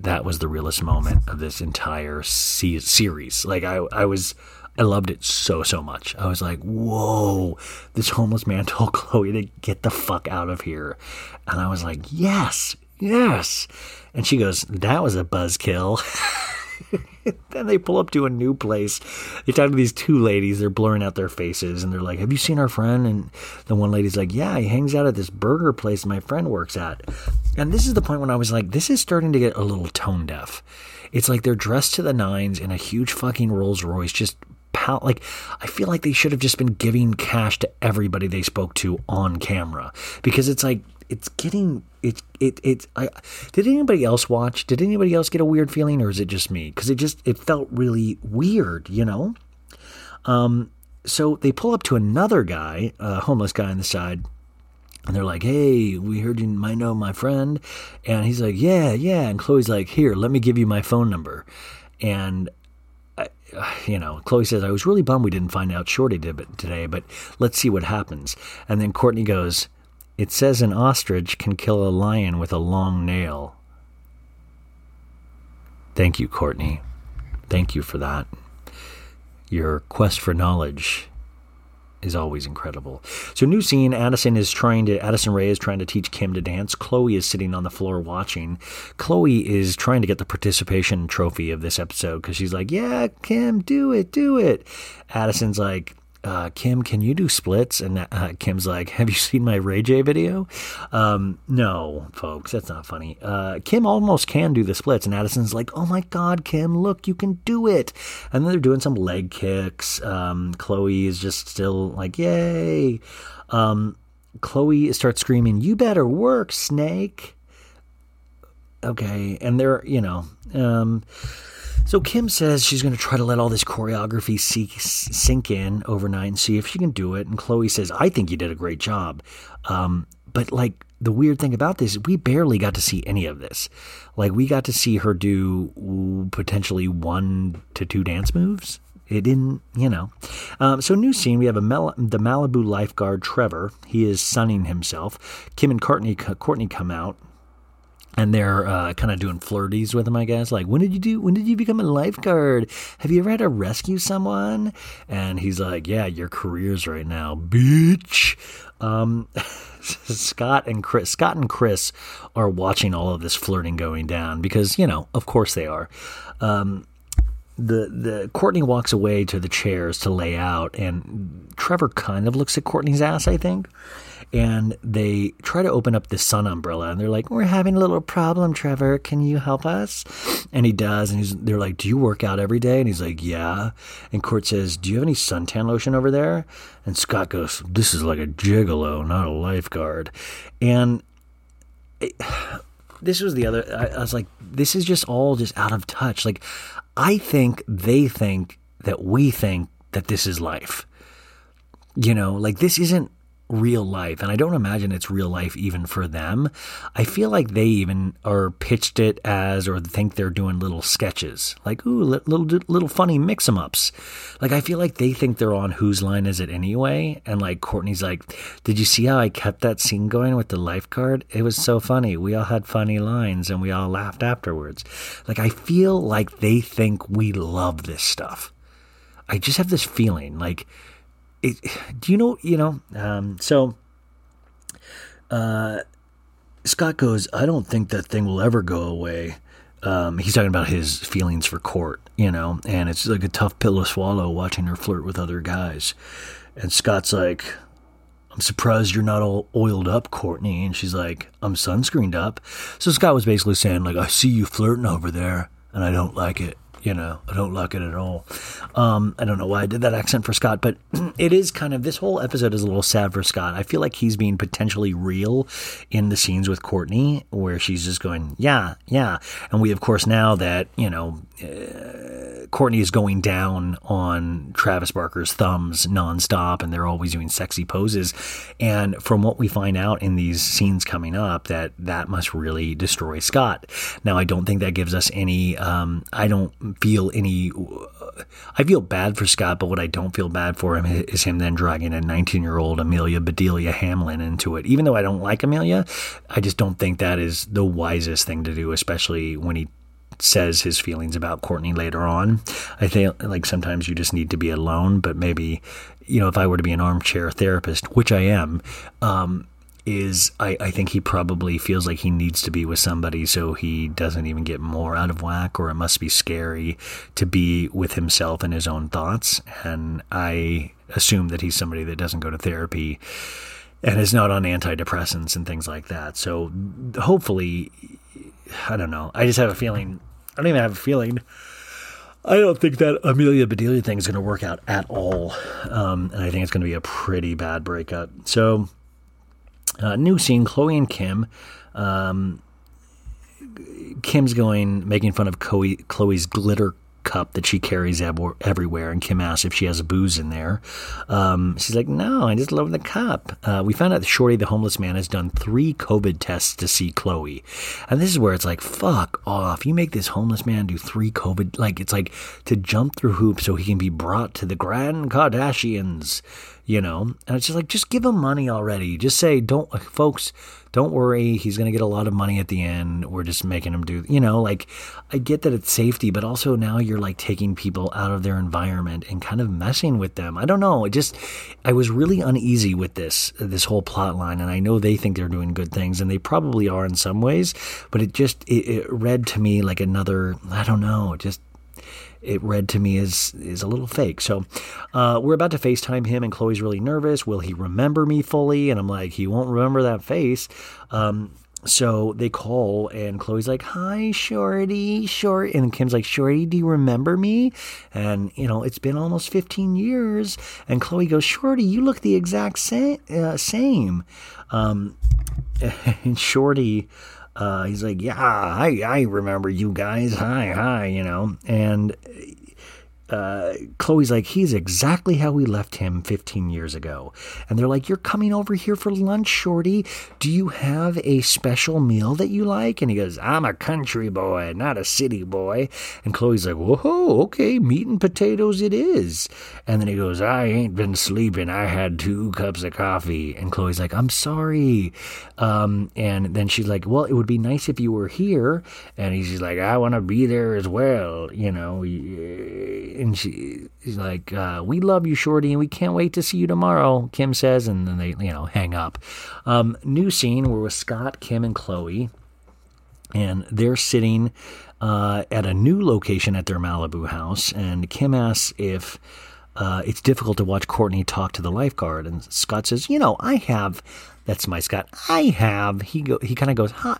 that was the realest moment of this entire se- series. Like I, I was, I loved it so so much. I was like, whoa! This homeless man [laughs] told Khloé to get the fuck out of here, and I was like, yes, yes. And she goes, that was a buzzkill. [laughs] then they pull up to a new place. They talk to these two ladies. They're blurring out their faces, and they're like, "Have you seen our friend?" And the one lady's like, "Yeah, he hangs out at this burger place my friend works at." And this is the point when I was like, "This is starting to get a little tone deaf." It's like they're dressed to the nines in a huge fucking Rolls Royce, just pal- like I feel like they should have just been giving cash to everybody they spoke to on camera. Because it's like it's getting it it it I did anybody else watch? Did anybody else get a weird feeling or is it just me? Because it just it felt really weird you know? Um so they pull up to another guy a homeless guy on the side and they're like, "Hey, we heard you might know my friend," and he's like, "Yeah, yeah." And Khloé's like, "Here, let me give you my phone number," and you know, Khloé says, I was really bummed we didn't find out Shorty did it today, but let's see what happens. And then Kourtney goes, It says an ostrich can kill a lion with a long nail. Thank you, Kourtney. Thank you for that. Your quest for knowledge is always incredible. So new scene, Addison is trying to Addison Rae is trying to teach Kim to dance. Khloé is sitting on the floor watching. Khloé is trying to get the participation trophy of this episode because she's like, "Yeah, Kim, do it, do it." Addison's like, uh, Kim, can you do splits? And uh, Kim's like, Have you [laughs] seen my Ray J video? Um, no, folks, that's not funny. Uh, Kim almost can do the splits, and Addison's like, Oh my God, Kim, look, you can do it. And then they're doing some leg kicks. Um, Khloé is just still like, Yay. Um, Khloé starts screaming, You better work, Snake. Okay, and they're, you know, um, so Kim says she's going to try to let all this choreography sink in overnight and see if she can do it. And Khloé says, "I think you did a great job." Um, but like the weird thing about this, we barely got to see any of this. Like we got to see her do potentially one to two dance moves. It didn't, you know. Um, so new scene, we have a the Malibu lifeguard Trevor. He is sunning himself. Kim and Kourtney Kourtney come out and they're uh, kind of doing flirties with him, I guess. Like, when did you do? When did you become a lifeguard? Have you ever had to rescue someone? And he's like, Yeah, your career's right now, bitch. Um, [laughs] Scott and Kris, Scott and Kris are watching all of this flirting going down because you know, of course they are. Um, the the Kourtney walks away to the chairs to lay out, and Trevor kind of looks at Kourtney's ass, I think and they try to open up the sun umbrella and they're like we're having a little problem trevor. Can you help us? And he does and he's they're like do you work out every day? And he's like yeah. And court says do you have any suntan lotion over there? And scott goes this is like a gigolo not a lifeguard. And it, [sighs] this was the other I, I was like this is just all just out of touch. Like i think they think that we think that this is life. You know like this isn't real life. And I don't imagine it's real life even for them. I feel like they even are pitched it as or think they're doing little sketches, like, ooh, little, little funny mix em ups. Like, I feel like they think they're on Whose Line Is It Anyway? And like, Kourtney's like, Did you see how I kept that scene going with the lifeguard? It was so funny. We all had funny lines and we all laughed afterwards. Like, I feel like they think we love this stuff. I just have this feeling like, it, do you know, you know, um, so uh, Scott goes, I don't think that thing will ever go away. Um, he's talking about his feelings for Court, you know, and it's like a tough pill to swallow watching her flirt with other guys. And Scott's like, I'm surprised you're not all oiled up, Kourtney. And she's like, I'm sunscreened up. So Scott was basically saying, like, I see you flirting over there, and I don't like it. You know, I don't like it at all. Um, I don't know why I did that accent for Scott, but [clears throat] it is kind of this whole episode is a little sad for Scott. I feel like he's being potentially real in the scenes with Kourtney, where she's just going, yeah, yeah. And we, of course, now that you know, uh, Kourtney is going down on Travis Barker's thumbs nonstop, and they're always doing sexy poses. And from what we find out in these scenes coming up, that that must really destroy Scott. Now, I don't think that gives us any. Um, I don't feel any. I feel bad for Scott, but what I don't feel bad for him is him then dragging a 19 year old Amelia Bedelia Hamlin into it. Even though I don't like Amelia, I just don't think that is the wisest thing to do, especially when he says his feelings about Kourtney later on. I think like sometimes you just need to be alone, but maybe, you know, if I were to be an armchair therapist, which I am, um, is I, I think he probably feels like he needs to be with somebody so he doesn't even get more out of whack, or it must be scary to be with himself and his own thoughts. And I assume that he's somebody that doesn't go to therapy and is not on antidepressants and things like that. So hopefully, I don't know. I just have a feeling. I don't even have a feeling. I don't think that Amelia Bedelia thing is going to work out at all. Um, and I think it's going to be a pretty bad breakup. So, uh, new scene Khloé and Kim. Um, Kim's going, making fun of Khloe, Khloe's glitter cup that she carries everywhere. And Kim asks if she has booze in there. Um, she's like, no, I just love the cup. Uh, we found out that Shorty, the homeless man, has done three COVID tests to see Khloé. And this is where it's like, fuck off. You make this homeless man do three COVID, like, it's like to jump through hoops so he can be brought to the Grand Kardashians you know? And it's just like just give him money already. Just say don't folks don't worry. He's going to get a lot of money at the end. We're just making him do you know like i get that it's safety but also now you're like taking people out of their environment and kind of messing with them. I don't know. It just i was really uneasy with this this whole plot line and i know they think they're doing good things and they probably are in some ways but it just it, it read to me like another i don't know just it read to me as is a little fake. So uh, we're about to FaceTime him, and Khloé's really nervous. Will he remember me fully? And I'm like, he won't remember that face. Um, so they call, and Khloé's like, "Hi, Shorty, Short," and Kim's like, "Shorty, do you remember me?" And you know, it's been almost 15 years, and Khloé goes, "Shorty, you look the exact same." Uh, same. Um, [laughs] and Shorty uh, he's like, yeah, I, I remember you guys. Hi, hi, you know. And uh, Khloe's like, he's exactly how we left him 15 years ago. And they're like, You're coming over here for lunch, Shorty. Do you have a special meal that you like? And he goes, I'm a country boy, not a city boy. And Khloé's like, Whoa, okay, meat and potatoes it is. And then he goes, I ain't been sleeping. I had two cups of coffee. And Khloé's like, I'm sorry. Um, and then she's like, Well, it would be nice if you were here. And he's like, I want to be there as well, you know and she, she's like, uh, "We love you, Shorty, and we can't wait to see you tomorrow." Kim says, and then they, you know, hang up. Um, new scene: we're with Scott, Kim, and Khloé, and they're sitting uh, at a new location at their Malibu house. And Kim asks if uh, it's difficult to watch Kourtney talk to the lifeguard, and Scott says, "You know, I have." That's my Scott. I have. He go. He kind of goes, huh.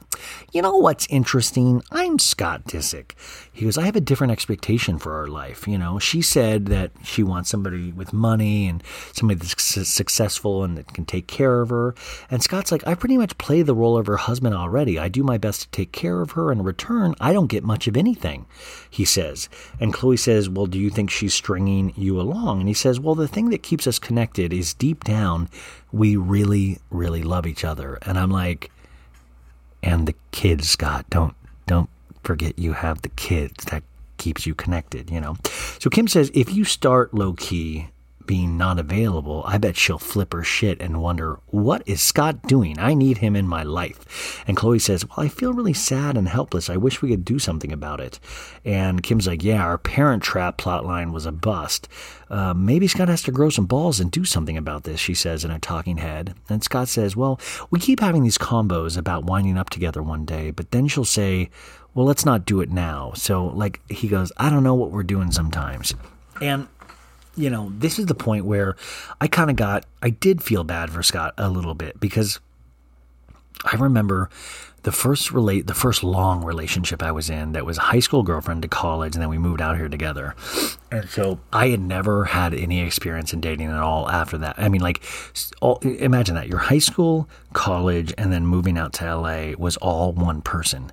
You know what's interesting? I'm Scott Disick. He goes, I have a different expectation for our life. You know, she said that she wants somebody with money and somebody that's successful and that can take care of her. And Scott's like, I pretty much play the role of her husband already. I do my best to take care of her. In return, I don't get much of anything, he says. And Khloé says, Well, do you think she's stringing you along? And he says, Well, the thing that keeps us connected is deep down, we really, really love each other. And I'm like, and the kids, Scott, don't don't forget you have the kids. That keeps you connected, you know. So Kim says if you start low key being not available, I bet she'll flip her shit and wonder, what is Scott doing? I need him in my life. And Khloé says, well, I feel really sad and helpless. I wish we could do something about it. And Kim's like, yeah, our parent trap plotline was a bust. Uh, maybe Scott has to grow some balls and do something about this, she says in a talking head. And Scott says, well, we keep having these combos about winding up together one day, but then she'll say, well, let's not do it now. So, like, he goes, I don't know what we're doing sometimes. And you know, this is the point where I kind of got, I did feel bad for Scott a little bit because I remember the first relate, the first long relationship I was in that was high school girlfriend to college, and then we moved out here together. And so I had never had any experience in dating at all after that. I mean, like, all, imagine that your high school, college, and then moving out to LA was all one person.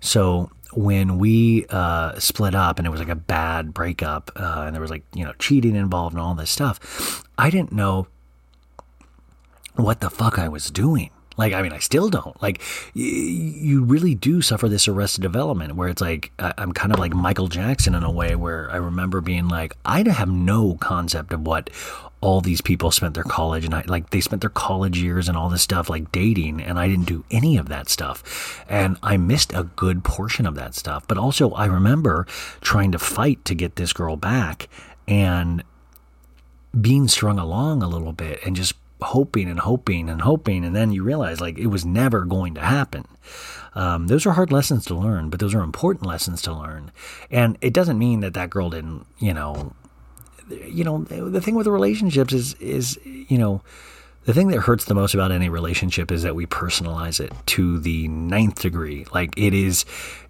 So when we uh, split up and it was like a bad breakup uh, and there was like you know cheating involved and all this stuff i didn't know what the fuck i was doing. Like i mean i still don't. Like y- you really do suffer this arrested development where it's like i'm kind of like michael jackson in a way where i remember being like i have no concept of what all these people spent their college and I, like they spent their college years and all this stuff like dating and I didn't do any of that stuff and I missed a good portion of that stuff but also I remember trying to fight to get this girl back and being strung along a little bit and just hoping and hoping and hoping, and then you realize like it was never going to happen. Um, those are hard lessons to learn, but those are important lessons to learn. And it doesn't mean that that girl didn't, you know, you know, the thing with the relationships is is you know the thing that hurts the most about any relationship is that we personalize it to the ninth degree. Like it is,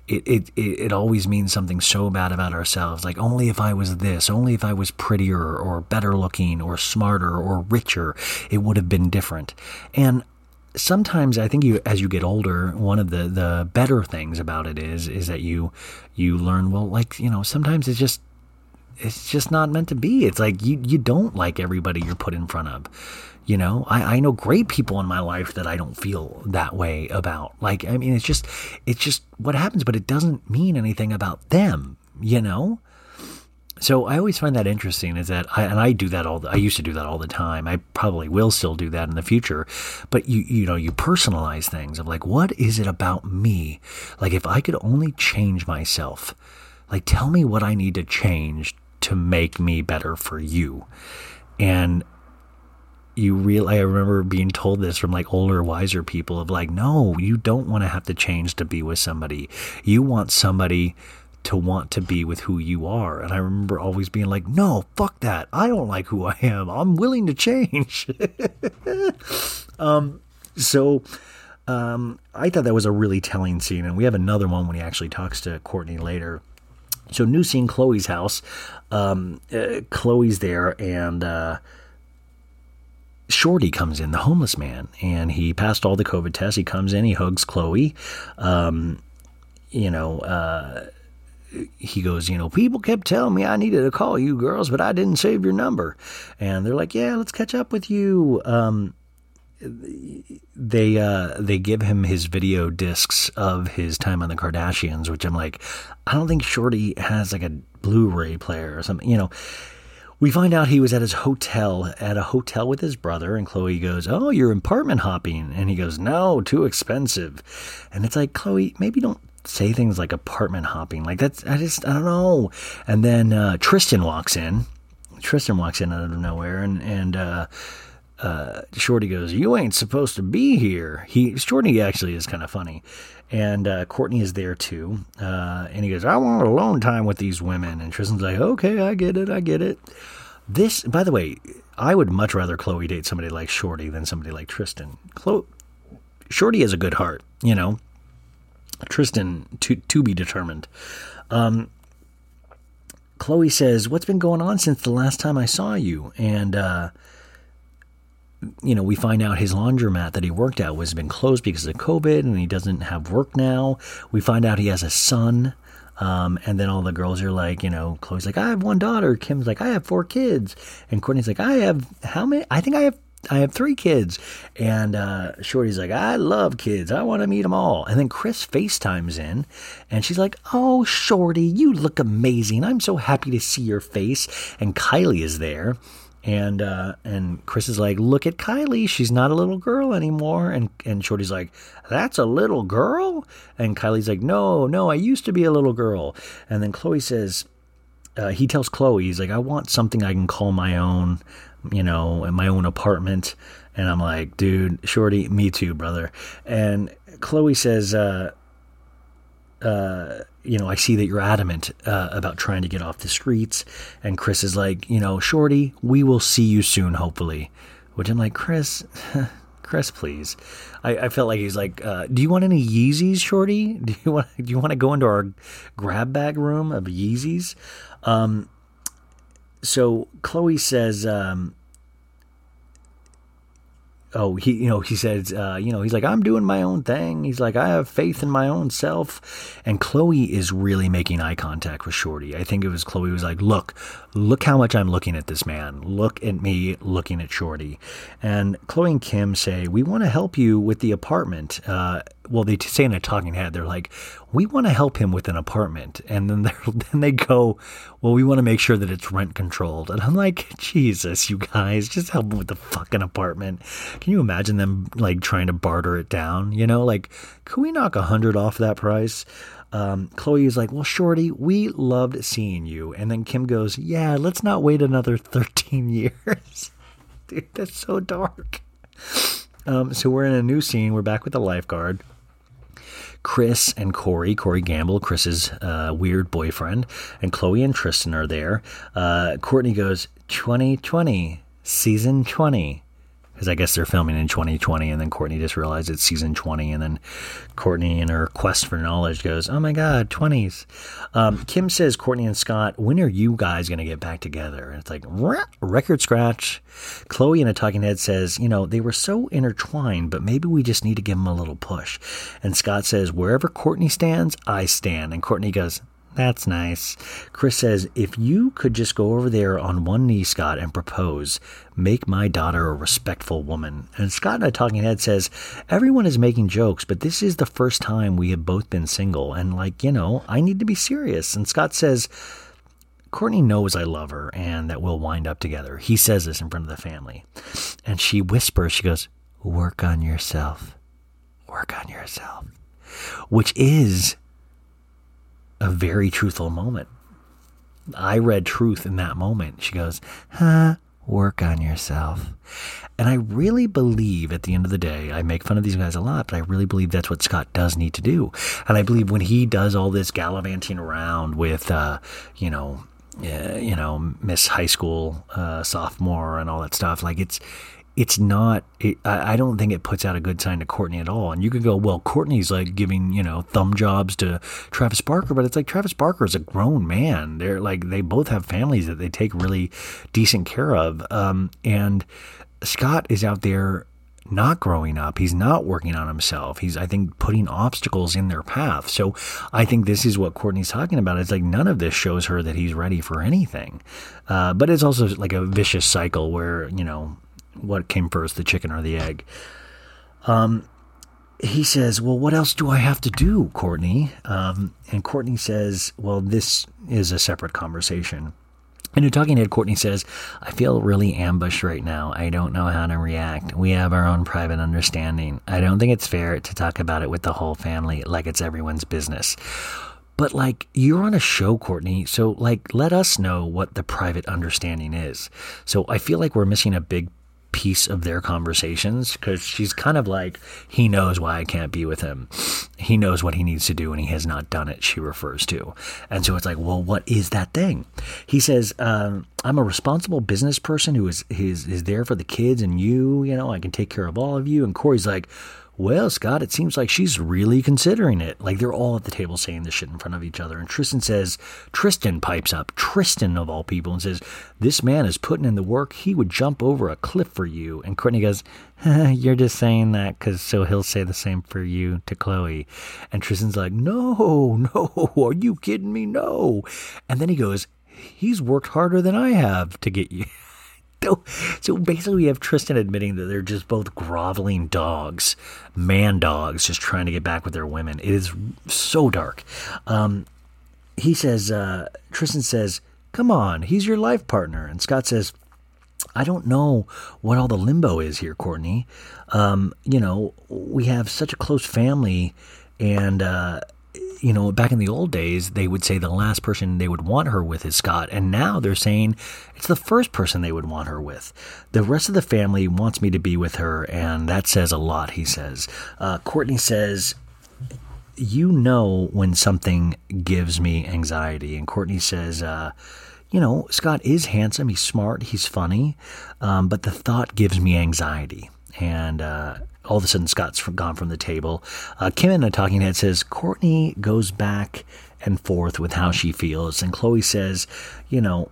it, it, it always means something so bad about ourselves. Like only if I was this, only if I was prettier or better looking or smarter or richer, it would have been different. And sometimes I think you, as you get older, one of the, the better things about it is, is that you, you learn, well, like, you know, sometimes it's just, it's just not meant to be. It's like you, you don't like everybody you're put in front of you know, I, I know great people in my life that I don't feel that way about. Like, I mean, it's just, it's just what happens, but it doesn't mean anything about them, you know? So I always find that interesting is that I, and I do that all the, I used to do that all the time. I probably will still do that in the future, but you, you know, you personalize things of like, what is it about me? Like if I could only change myself, like tell me what I need to change to make me better for you. And you real I remember being told this from like older, wiser people of like, no, you don't want to have to change to be with somebody. You want somebody to want to be with who you are. And I remember always being like, no, fuck that. I don't like who I am. I'm willing to change. [laughs] um, so um, I thought that was a really telling scene. And we have another one when he actually talks to Kourtney later. So, new scene, Khloé's house. Um, uh, Khloé's there, and uh, Shorty comes in, the homeless man, and he passed all the COVID tests. He comes in, he hugs Khloé. Um, you know, uh, he goes, you know, people kept telling me I needed to call you girls, but I didn't save your number. And they're like, yeah, let's catch up with you. Um, they uh, they give him his video discs of his time on the Kardashians, which I'm like, I don't think Shorty has like a Blu-ray player or something, you know. We find out he was at his hotel, at a hotel with his brother, and Khloé goes, Oh, you're apartment hopping. And he goes, No, too expensive. And it's like, Khloé, maybe don't say things like apartment hopping. Like, that's, I just, I don't know. And then uh, Tristan walks in. Tristan walks in out of nowhere, and, and, uh, uh, Shorty goes, "You ain't supposed to be here." He Shorty actually is kind of funny, and uh, Kourtney is there too. Uh, and he goes, "I want alone time with these women." And Tristan's like, "Okay, I get it, I get it." This, by the way, I would much rather Khloé date somebody like Shorty than somebody like Tristan. Khloé, Shorty has a good heart, you know. Tristan, to to be determined. Um, Khloé says, "What's been going on since the last time I saw you?" And uh, you know, we find out his laundromat that he worked at was been closed because of COVID, and he doesn't have work now. We find out he has a son. Um, and then all the girls are like, you know, Khloé's like, I have one daughter. Kim's like, I have four kids. And Kourtney's like, I have how many? I think I have I have three kids. And uh, Shorty's like, I love kids. I want to meet them all. And then Kris FaceTimes in and she's like, Oh, Shorty, you look amazing. I'm so happy to see your face. And Kylie is there. And uh, and Kris is like, look at Kylie, she's not a little girl anymore. And and Shorty's like, that's a little girl. And Kylie's like, no, no, I used to be a little girl. And then Khloé says, uh, he tells Khloé, he's like, I want something I can call my own, you know, in my own apartment. And I'm like, dude, Shorty, me too, brother. And Khloé says, uh, uh, you know, I see that you're adamant uh, about trying to get off the streets. And Kris is like, you know, Shorty, we will see you soon, hopefully. Which I'm like, Kris, [laughs] Kris, please. I, I felt like he's like, uh, do you want any Yeezys, Shorty? [laughs] Do you want do you want to go into our grab bag room of Yeezys? Um, so Khloé says, um, oh he you know he says uh, you know he's like i'm doing my own thing. He's like i have faith in my own self. And khloé is really making eye contact with shorty. I think it was khloé was like look look how much i'm looking at this man. Look at me looking at shorty. And khloé and kim say we want to help you with the apartment uh, well, they say in a talking head, they're like, we want to help him with an apartment. And then, [laughs] then they go, well, we want to make sure that it's rent controlled. And I'm like, Jesus, you guys, just help him with the fucking apartment. Can you imagine them like trying to barter it down? You know, like, can we knock a hundred off that price? Um, Khloé is like, well, Shorty, we loved seeing you. And then Kim goes, yeah, let's not wait another 13 [laughs] years. Dude, that's so dark. Um, so we're in a new scene. We're back with the lifeguard. Kris and Corey, Corey Gamble, Kris's uh, weird boyfriend, and Khloé and Tristan are there. Uh, Kourtney goes, 2020, season 20 because I guess they're filming in 2020, and then Kourtney just realized it's season 20, and then Kourtney, in her quest for knowledge, goes, "Oh my God, 20s." Um, Kim says, "Kourtney and Scott, when are you guys to get back together?" And it's like record scratch. Khloé in a talking head says, "You know, they were so intertwined, but maybe we just need to give them a little push." And Scott says, "Wherever Kourtney stands, I stand." And Kourtney goes, that's nice. Kris says, if you could just go over there on one knee, Scott, and propose, make my daughter a respectful woman. And Scott a talking head says, everyone is making jokes, but this is the first time we have both been single. And like, you know, I need to be serious. And Scott says, Kourtney knows I love her and that we'll wind up together. He says this in front of the family. And she whispers, she goes, work on yourself. Work on yourself. Which is a very truthful moment. I read truth in that moment. She goes, huh, work on yourself. And I really believe at the end of the day, I make fun of these guys a lot, but I really believe that's what Scott does need to do. And I believe when he does all this gallivanting around with, uh, you know, uh, you know, Miss High School uh, sophomore and all that stuff, like it's it's not it, I, I, don't think it puts out a good sign to kourtney at all. And you could go well kourtney's like giving you know thumb jobs to travis barker but it's like travis barker is a grown man. They're like they both have families that they take really decent care of. Um, and scott is out there not growing up. He's not working on himself. He's i think putting obstacles in their path. So i think this is what kourtney's talking about. It's like none of this shows her that he's ready for anything. Uh, but it's also like a vicious cycle where you know what came first, the chicken or the egg. Um, he says, Well, what else do I have to do, Kourtney? Um, and Kourtney says, Well, this is a separate conversation. And in talking head, Kourtney says, I feel really ambushed right now. I don't know how to react. We have our own private understanding. I don't think it's fair to talk about it with the whole family like it's everyone's business. But like you're on a show, Kourtney, so like let us know what the private understanding is. So I feel like we're missing a big piece of their conversations because she's kind of like, he knows why I can't be with him. He knows what he needs to do and he has not done it, she refers to. And so it's like, well, what is that thing? He says, um, I'm a responsible business person who is, is, is there for the kids and you, you know, I can take care of all of you. And Corey's like, well, Scott, it seems like she's really considering it. Like they're all at the table saying this shit in front of each other. And Tristan says, Tristan pipes up, Tristan of all people, and says, This man is putting in the work. He would jump over a cliff for you. And Kourtney goes, [laughs] You're just saying that because so he'll say the same for you to Khloé. And Tristan's like, No, [laughs] no, are you kidding me? No. And then he goes, He's worked harder than I have to get you. [laughs] So basically, we have Tristan admitting that they're just both groveling dogs, man dogs, just trying to get back with their women. It is so dark. Um, he says, uh, Tristan says, Come on, he's your life partner. And Scott says, I don't know what all the limbo is here, Kourtney. Um, you know, we have such a close family, and uh, you know, back in the old days, they would say the last person they would want her with is Scott. And now they're saying it's the first person they would want her with. The rest of the family wants me to be with her, and that says a lot, he says. Uh, Kourtney says, You know when something gives me anxiety. And Kourtney says, uh, you know, Scott is handsome, he's smart, he's funny, um, but the thought gives me anxiety. And uh, all of a sudden Scott's gone from the table. Uh, Kim in a talking head says Kourtney goes back and forth with how she feels, and Khloé says, you know,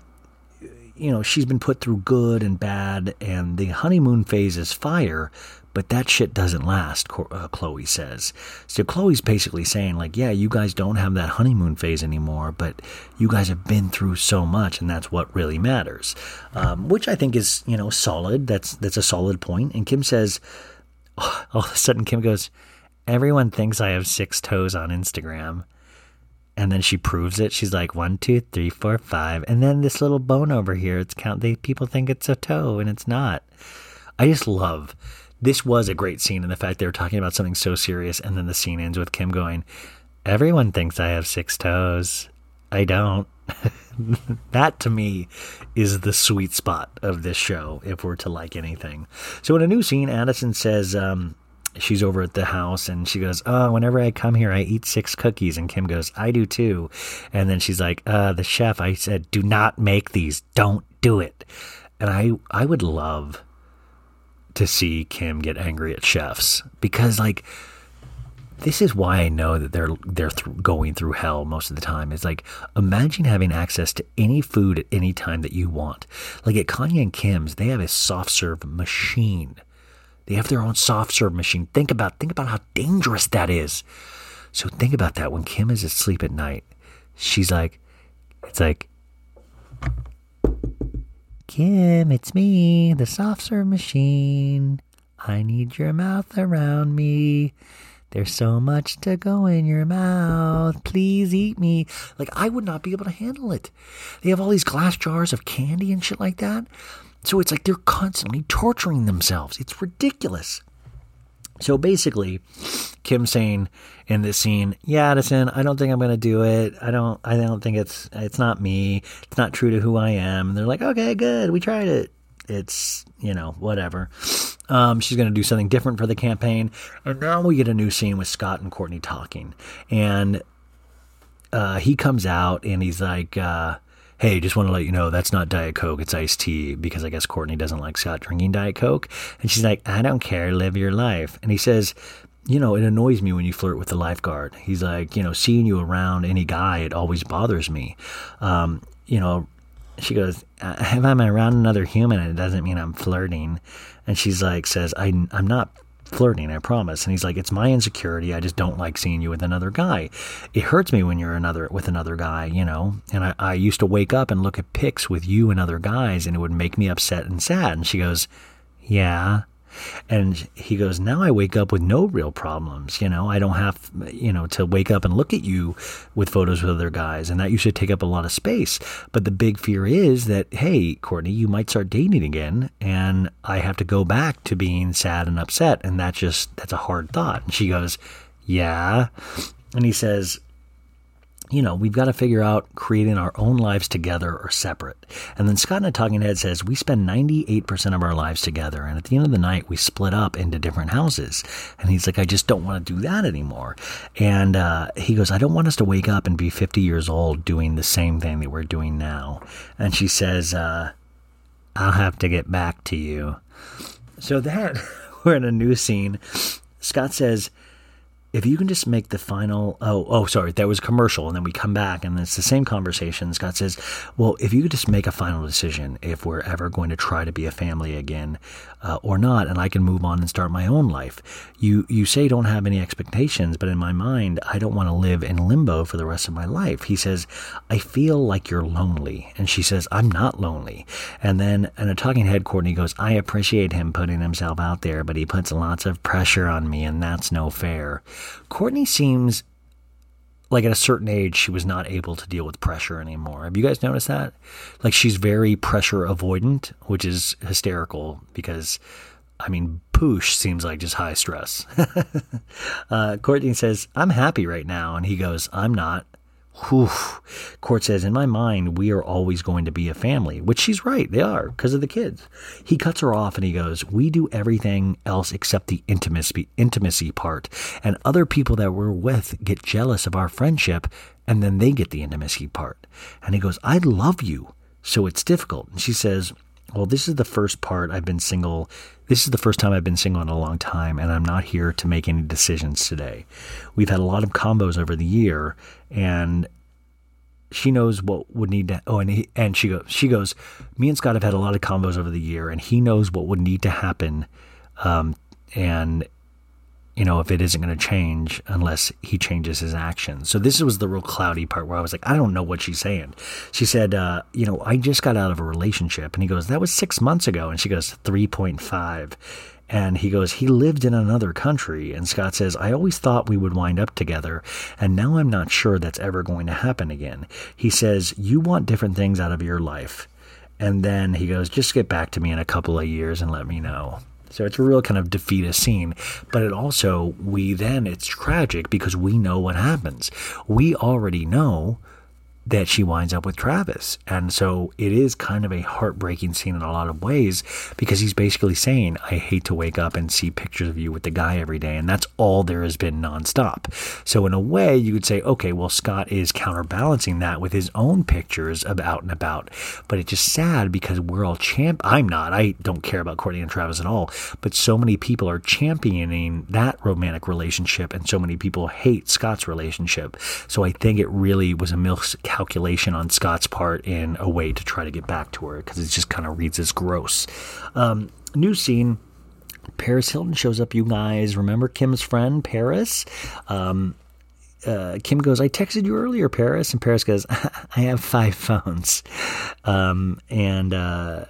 you know she's been put through good and bad, and the honeymoon phase is fire. But that shit doesn't last, uh, Khloé says. So Khloé's basically saying, like, yeah, you guys don't have that honeymoon phase anymore, but you guys have been through so much, and that's what really matters. Um, which I think is, you know, solid. That's that's a solid point. And Kim says, [laughs] all of a sudden Kim goes, Everyone thinks I have six toes on Instagram. And then she proves it. She's like one, two, three, four, five, and then this little bone over here. It's count. They people think it's a toe, and it's not. I just love. This was a great scene, and the fact they were talking about something so serious, and then the scene ends with Kim going, "Everyone thinks I have six toes." I don't. [laughs] that to me is the sweet spot of this show, if we're to like anything. So in a new scene, Addison says um, she's over at the house and she goes, Oh, whenever I come here, I eat six cookies. And Kim goes, I do too. And then she's like, uh, The chef, I said, do not make these. Don't do it. And I, I would love to see Kim get angry at chefs because, like, this is why I know that they're they're th- going through hell most of the time. Is like imagine having access to any food at any time that you want. Like at Kanye and Kim's, they have a soft serve machine. They have their own soft serve machine. Think about think about how dangerous that is. So think about that when Kim is asleep at night. She's like, it's like, Kim, it's me, the soft serve machine. I need your mouth around me. There's so much to go in your mouth. Please eat me. Like, I would not be able to handle it. They have all these glass jars of candy and shit like that. So it's like they're constantly torturing themselves. It's ridiculous. So basically, Kim saying in this scene, "Yeah, Addison, I don't think I'm to do it. I don't. I don't think it's. It's not me. It's not true to who I am." And they're like, "Okay, good. We tried it. It's you know whatever." Um, she's going to do something different for the campaign, and now we get a new scene with Scott and Kourtney talking, and uh, he comes out and he's like. Uh, hey, just want to let you know that's not Diet Coke, it's iced tea, because I guess Kourtney doesn't like Scott drinking Diet Coke. And she's like, I don't care, live your life. And he says, you know, it annoys me when you flirt with the lifeguard. He's like, you know, seeing you around any guy, it always bothers me. Um, you know, she goes, if I'm around another human, it doesn't mean I'm flirting. And she's like, says, I, I'm not flirting, I promise. And he's like, it's my insecurity. I just don't like seeing you with another guy. It hurts me when you're another with another guy, you know. And I, I used to wake up and look at pics with you and other guys, and it would make me upset and sad. And she goes, yeah. And he goes, Now I wake up with no real problems. You know, I don't have, you know, to wake up and look at you with photos with other guys. And that used to take up a lot of space. But the big fear is that, hey, Kourtney, you might start dating again. And I have to go back to being sad and upset. And that just, that's a hard thought. And she goes, Yeah. And he says, you know, we've got to figure out creating our own lives together or separate. And then Scott in a Talking Head says, we spend 98% of our lives together. And at the end of the night, we split up into different houses. And he's like, I just don't want to do that anymore. And uh, he goes, I don't want us to wake up and be 50 years old doing the same thing that we're doing now. And she says, uh, I'll have to get back to you. So that, [laughs] we're in a new scene. Scott says, if you can just make the final oh oh sorry that was commercial and then we come back and it's the same conversation scott says well if you could just make a final decision if we're ever going to try to be a family again uh, or not and i can move on and start my own life. You you say don't have any expectations but in my mind i don't want to live in limbo for the rest of my life. He says i feel like you're lonely. And she says i'm not lonely. And then in a talking head kourtney goes i appreciate him putting himself out there but he puts lots of pressure on me and that's no fair Kourtney seems like at a certain age she was not able to deal with pressure anymore. Have you guys noticed that? Like she's very pressure avoidant, which is hysterical because I mean Poosh seems like just high stress. [laughs] uh, Kourtney says, I'm happy right now. And he goes, I'm not. Whew. Court says, In my mind, we are always going to be a family, which she's right. They are because of the kids. He cuts her off and he goes, We do everything else except the intimacy, intimacy part. And other people that we're with get jealous of our friendship and then they get the intimacy part. And he goes, I love you. So it's difficult. And she says, well, this is the first part I've been single. This is the first time I've been single in a long time, and I'm not here to make any decisions today. We've had a lot of combos over the year, and she knows what would need to. Oh, and he, and she goes. She goes. Me and Scott have had a lot of combos over the year, and he knows what would need to happen, um, and you know, if it isn't going to change unless he changes his actions. So this was the real cloudy part where I was like, I don't know what she's saying. She said, uh, you know, I just got out of a relationship. And he goes, that was six months ago. And she goes, 3.5. And he goes, he lived in another country. And Scott says, I always thought we would wind up together. And now I'm not sure that's ever going to happen again. He says, you want different things out of your life. And then he goes, just get back to me in a couple of years and let me know. So it's a real kind of defeatist scene, but it also, we then, it's tragic because we know what happens. We already know that she winds up with Travis. And so it is kind of a heartbreaking scene in a lot of ways because he's basically saying, I hate to wake up and see pictures of you with the guy every day. And that's all there has been nonstop. So, in a way, you could say, okay, well, Scott is counterbalancing that with his own pictures of out and about. But it's just sad because we're all champ. I'm not. I don't care about Kourtney and Travis at all. But so many people are championing that romantic relationship, and so many people hate Scott's relationship. So I think it really was a miscalculation on Scott's part in a way to try to get back to her because it just kind of reads as gross. Um, new scene. Paris Hilton shows up, you guys. Remember Kim's friend, Paris? Um, uh, Kim goes, I texted you earlier, Paris. And Paris goes, [laughs] I have five phones. Um, and uh,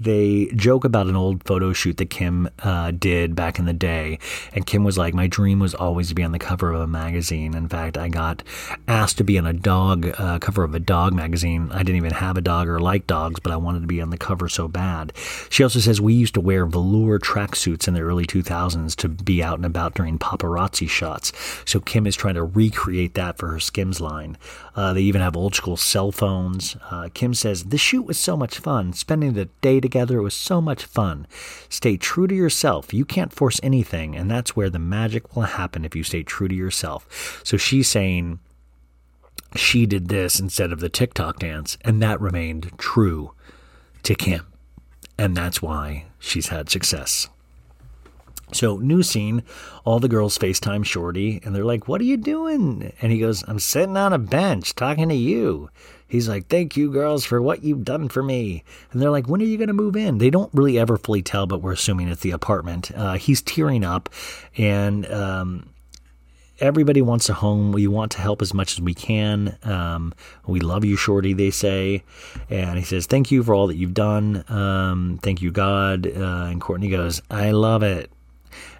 they joke about an old photo shoot that Kim uh, did back in the day. And Kim was like, My dream was always to be on the cover of a magazine. In fact, I got asked to be on a dog uh, cover of a dog magazine. I didn't even have a dog or like dogs, but I wanted to be on the cover so bad. She also says, We used to wear velour tracksuits in the early 2000s to be out and about during paparazzi shots. So Kim is trying to recreate that for her Skims line. Uh, they even have old school cell phones. Uh, Kim says, The shoot was so much fun. Spending the day together, it was so much fun. Stay true to yourself. You can't force anything, and that's where the magic will happen if you stay true to yourself. So she's saying she did this instead of the TikTok dance, and that remained true to Kim. And that's why she's had success. So, new scene, all the girls FaceTime Shorty, and they're like, What are you doing? And he goes, I'm sitting on a bench talking to you. He's like, Thank you, girls, for what you've done for me. And they're like, When are you going to move in? They don't really ever fully tell, but we're assuming it's the apartment. Uh, he's tearing up, and um, everybody wants a home. We want to help as much as we can. Um, we love you, Shorty, they say. And he says, Thank you for all that you've done. Um, thank you, God. Uh, and Kourtney goes, I love it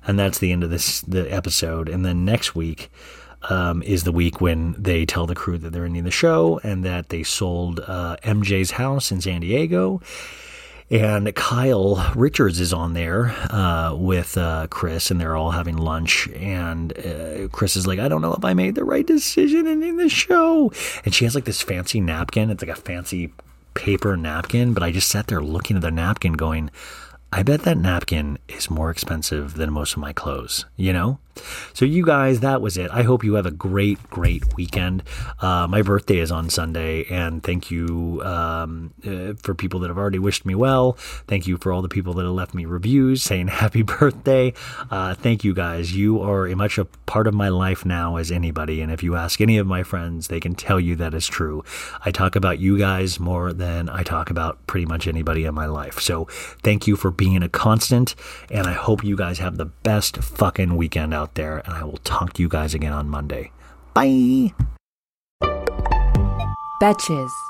and that's the end of this the episode. And then next week um, is the week when they tell the crew that they're ending the show and that they sold uh, MJ's house in San Diego. And Kyle Richards is on there uh, with uh, Kris, and they're all having lunch. And uh, Kris is like, I don't know if I made the right decision ending the show. And she has like this fancy napkin. It's like a fancy paper napkin, but I just sat there looking at the napkin going, I bet that napkin is more expensive than most of my clothes, you know? So, you guys, that was it. I hope you have a great, great weekend. Uh, my birthday is on Sunday, and thank you um, uh, for people that have already wished me well. Thank you for all the people that have left me reviews saying [laughs] happy birthday. Uh, thank you, guys. You are as much a part of my life now as anybody, and if you ask any of my friends, they can tell you that is true. I talk about you guys more than I talk about pretty much anybody in my life. So, thank you for being a constant, and I hope you guys have the best fucking weekend out there, and I will talk to you guys again on Monday. Bye. Betches.